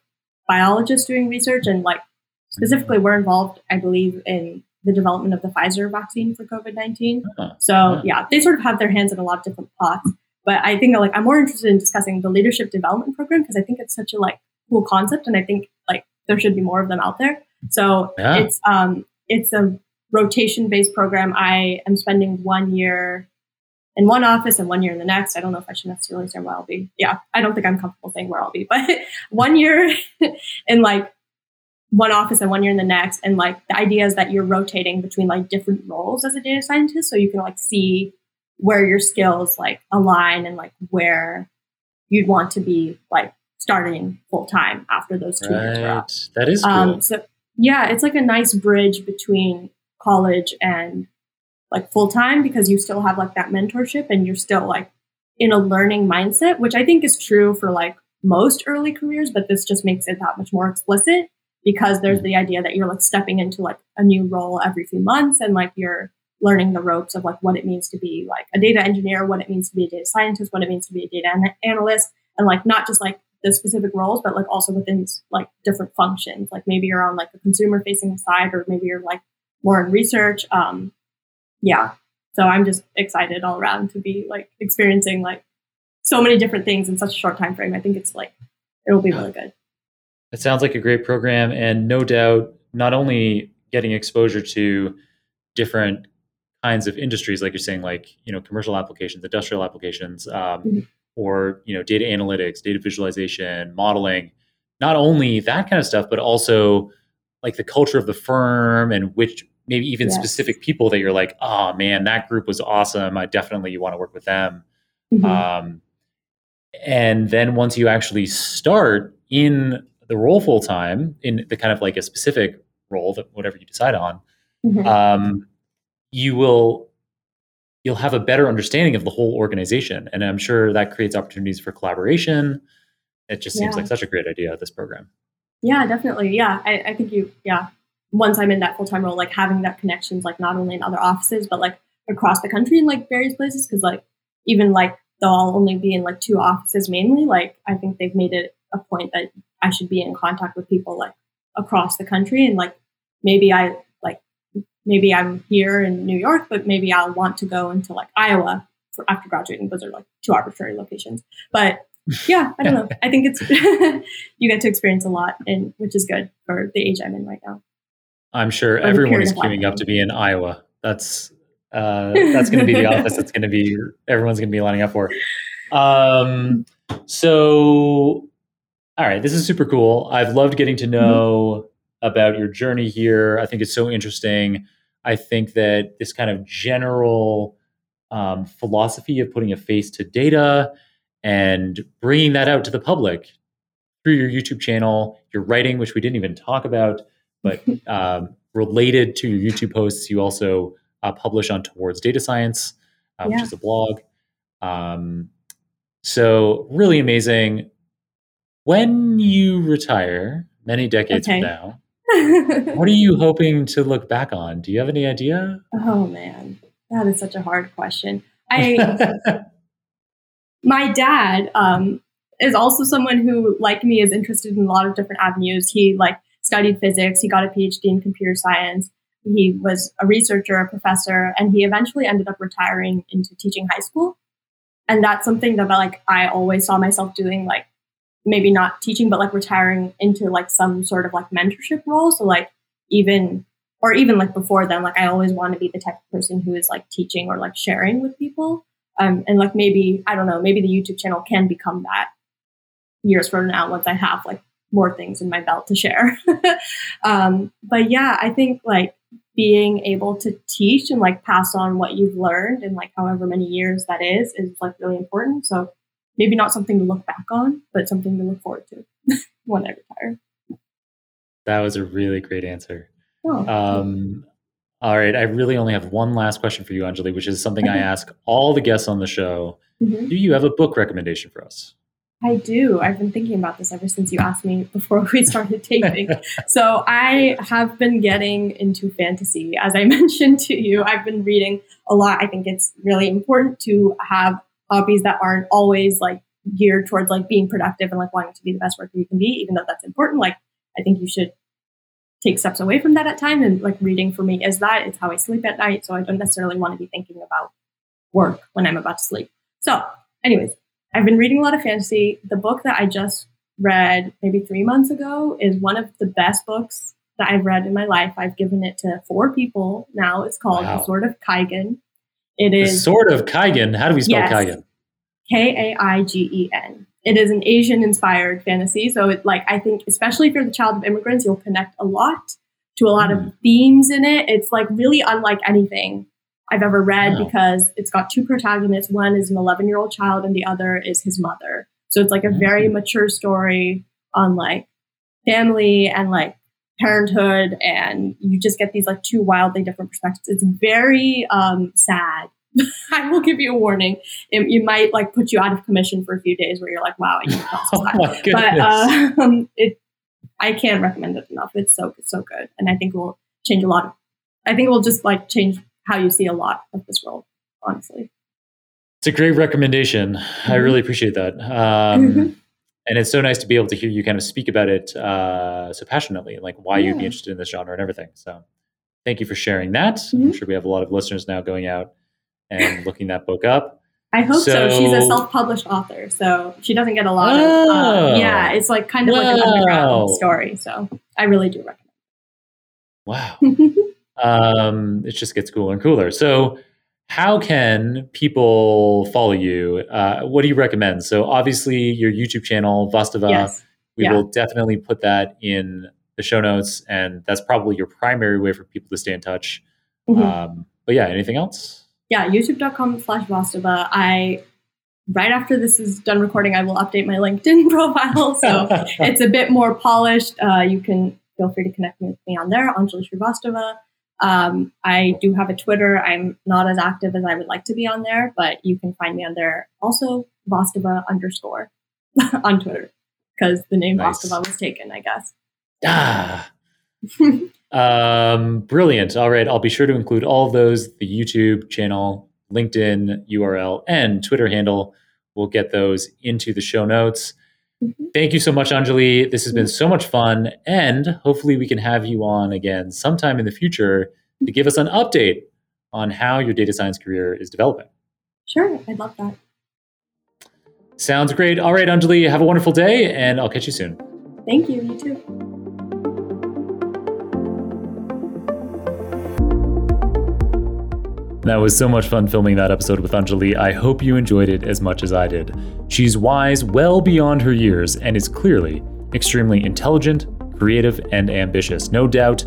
biologists doing research and like specifically we're involved, I believe, in the development of the Pfizer vaccine for COVID 19. Uh-huh. So, uh-huh. yeah, they sort of have their hands in a lot of different pots. But I think like I'm more interested in discussing the leadership development program because I think it's such a like cool concept, and I think like there should be more of them out there. So yeah. it's um it's a rotation based program. I am spending one year in one office and one year in the next. I don't know if I should necessarily say where I'll be. Yeah, I don't think I'm comfortable saying where I'll be, but one year in like one office and one year in the next. And like the idea is that you're rotating between like different roles as a data scientist. So you can like see where your skills like align and like where you'd want to be like starting full time after those two right. years are up. That is um, cool. Um, so yeah, it's like a nice bridge between college and like full time because you still have like that mentorship and you're still like in a learning mindset, which I think is true for like most early careers, but this just makes it that much more explicit because there's mm. the idea that you're like stepping into like a new role every few months and like you're learning the ropes of like what it means to be like a data engineer, what it means to be a data scientist, what it means to be a data an- analyst, and like not just like the specific roles, but like also within like different functions. Like maybe you're on like the consumer facing side, or maybe you're like more in research. Um, yeah. So I'm just excited all around to be like experiencing like so many different things in such a short time frame. I think it's like it'll be really good. It sounds like a great program, and no doubt, not only getting exposure to different kinds of industries, like you're saying, like you know, commercial applications, industrial applications, um, mm-hmm. Or you know, data analytics, data visualization, modeling. Not only that kind of stuff, but also like the culture of the firm and which maybe even yes. specific people that you're like, oh man, that group was awesome. I definitely want to work with them. Mm-hmm. Um, and then once you actually start in the role full time in the kind of like a specific role that whatever you decide on, mm-hmm. um, you will you'll have a better understanding of the whole organization, and I'm sure that creates opportunities for collaboration. It just seems yeah. like such a great idea. This program. Yeah, definitely. Yeah, I, I think you. Yeah, once I'm in that full time role, like having that connections, like not only in other offices, but like across the country in like various places, because like even like though I'll only be in like two offices mainly, like I think they've made it a point that I should be in contact with people like across the country and like maybe I maybe I'm here in New York, but maybe I'll want to go into like Iowa for after graduating. Those are like two arbitrary locations. But yeah, I don't know. I think it's you get to experience a lot and which is good for the age I'm in right now. I'm sure everyone is queuing up to be in Iowa. That's uh, that's going to be the office that's going to be everyone's going to be lining up for. Um, so, all right, this is super cool. I've loved getting to know mm-hmm. About your journey here. I think it's so interesting. I think that this kind of general um, philosophy of putting a face to data and bringing that out to the public through your YouTube channel, your writing, which we didn't even talk about, but um, related to your YouTube posts, you also uh, publish on Towards Data Science, uh, yeah. which is a blog. Um, so really amazing. When you retire, many decades okay. from now, what are you hoping to look back on? Do you have any idea? Oh man, that is such a hard question. I, my dad um, is also someone who, like me, is interested in a lot of different avenues. He like studied physics. He got a PhD in computer science. He was a researcher, a professor, and he eventually ended up retiring into teaching high school. And that's something that like I always saw myself doing, like maybe not teaching, but like retiring into like some sort of like mentorship role. So like even or even like before then, like I always want to be the type of person who is like teaching or like sharing with people. Um, and like maybe I don't know, maybe the YouTube channel can become that years from now once I have like more things in my belt to share. um, but yeah, I think like being able to teach and like pass on what you've learned in like however many years that is is like really important. So maybe not something to look back on, but something to look forward to when I retire. That was a really great answer. Oh, um, all right, I really only have one last question for you, Anjali, which is something I ask all the guests on the show. Mm-hmm. Do you have a book recommendation for us? I do. I've been thinking about this ever since you asked me before we started taping. so I have been getting into fantasy. As I mentioned to you, I've been reading a lot. I think it's really important to have hobbies that aren't always like geared towards like being productive and like wanting to be the best worker you can be, even though that's important. Like I think you should take steps away from that at time. And like reading for me is that. It's how I sleep at night. So I don't necessarily want to be thinking about work when I'm about to sleep. So, anyways, I've been reading a lot of fantasy. The book that I just read maybe three months ago is one of the best books that I've read in my life. I've given it to four people now. It's called wow. The Sword of Kaigen. It is the Sword of Kaigen. How do we spell yes, Kaigen? K A I G E N. It is an Asian inspired fantasy. So it like I think especially if you're the child of immigrants, you'll connect a lot to a lot mm. of themes in it. It's like really unlike anything I've ever read wow. because it's got two protagonists. One is an 11 year old child and the other is his mother. So it's like a very mature story on like family and like parenthood. And you just get these like two wildly different perspectives. It's very um, sad. I will give you a warning. It, it, might like put you out of commission for a few days where you're like, wow, oh my But uh, um, it, I can't recommend it enough. It's so, so good. And I think it will change a lot of, I think it will just like change how you see a lot of this world, honestly. It's a great recommendation. Mm-hmm. I really appreciate that. Um, mm-hmm. And it's so nice to be able to hear you kind of speak about it uh, so passionately, like why yeah. you'd be interested in this genre and everything. So thank you for sharing that. Mm-hmm. I'm sure we have a lot of listeners now going out and looking that book up. I hope so. so. She's a self-published author, so she doesn't get a lot oh, of. Uh, yeah, it's like kind of wow. like an underground story. So I really do recommend. Wow. um, it just gets cooler and cooler. So, how can people follow you? Uh, what do you recommend? So, obviously, your YouTube channel, Vastava, yes. we yeah. will definitely put that in the show notes, and that's probably your primary way for people to stay in touch. Mm-hmm. Um, but yeah, anything else? Yeah, youtube.com slash Vastava. I right after this is done recording, I will update my LinkedIn profile. So it's a bit more polished. Uh, you can feel free to connect with me on there, Anjali Srivastava. Um, I do have a Twitter. I'm not as active as I would like to be on there, but you can find me on there. Also, Vastava underscore on Twitter because the name nice. Was taken, I guess. Ah. um, brilliant. All right. I'll be sure to include all of those the YouTube channel, LinkedIn URL, and Twitter handle We'll get those into the show notes. Mm-hmm. Thank you so much, Anjali. This has been so much fun. And hopefully, we can have you on again sometime in the future to give us an update on how your data science career is developing. Sure, I'd love that. Sounds great. All right, Anjali, have a wonderful day, and I'll catch you soon. Thank you. You too. That was so much fun filming that episode with Anjali. I hope you enjoyed it as much as I did. She's wise well beyond her years and is clearly extremely intelligent, creative, and ambitious. No doubt,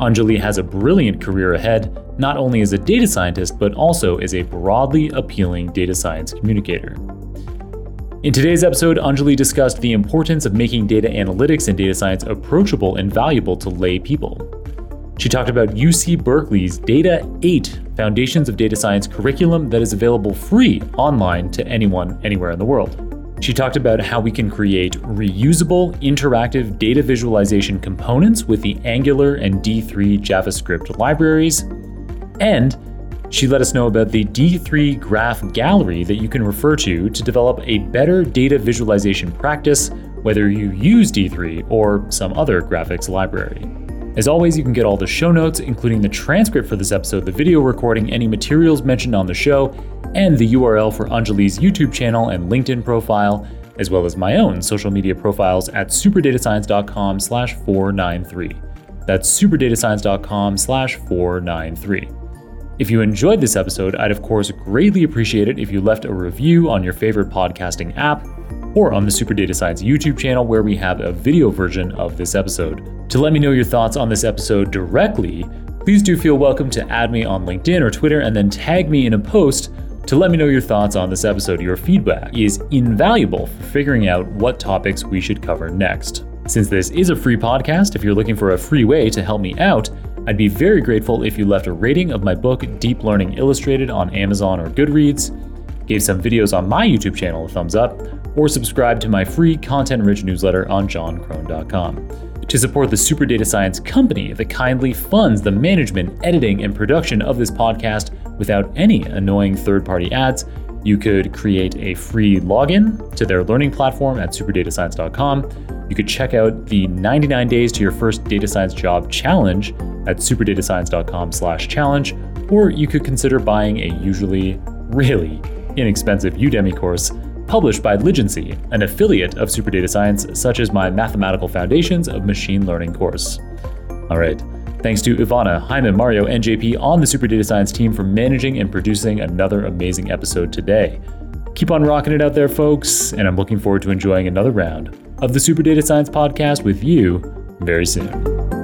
Anjali has a brilliant career ahead, not only as a data scientist, but also as a broadly appealing data science communicator. In today's episode, Anjali discussed the importance of making data analytics and data science approachable and valuable to lay people. She talked about UC Berkeley's Data 8 Foundations of Data Science curriculum that is available free online to anyone anywhere in the world. She talked about how we can create reusable, interactive data visualization components with the Angular and D3 JavaScript libraries. And she let us know about the D3 Graph Gallery that you can refer to to develop a better data visualization practice, whether you use D3 or some other graphics library. As always, you can get all the show notes, including the transcript for this episode, the video recording, any materials mentioned on the show, and the URL for Anjali's YouTube channel and LinkedIn profile, as well as my own social media profiles at superdatascience.com slash 493. That's superdatascience.com slash 493. If you enjoyed this episode, I'd of course greatly appreciate it if you left a review on your favorite podcasting app or on the Super Data Science YouTube channel where we have a video version of this episode. To let me know your thoughts on this episode directly, please do feel welcome to add me on LinkedIn or Twitter and then tag me in a post to let me know your thoughts on this episode. Your feedback is invaluable for figuring out what topics we should cover next. Since this is a free podcast, if you're looking for a free way to help me out, I'd be very grateful if you left a rating of my book, Deep Learning Illustrated, on Amazon or Goodreads, gave some videos on my YouTube channel a thumbs up, or subscribe to my free content rich newsletter on jonkrohn.com to support the Super Data Science company that kindly funds the management, editing, and production of this podcast without any annoying third party ads. You could create a free login to their learning platform at superdatascience.com. You could check out the 99 days to your first data science job challenge at superdatascience.com/challenge, or you could consider buying a usually really inexpensive Udemy course published by Ligency, an affiliate of Super Data Science, such as my Mathematical Foundations of Machine Learning course. All right. Thanks to Ivana, Jaime, Mario, and JP on the Super Data Science team for managing and producing another amazing episode today. Keep on rocking it out there, folks, and I'm looking forward to enjoying another round of the Super Data Science podcast with you very soon.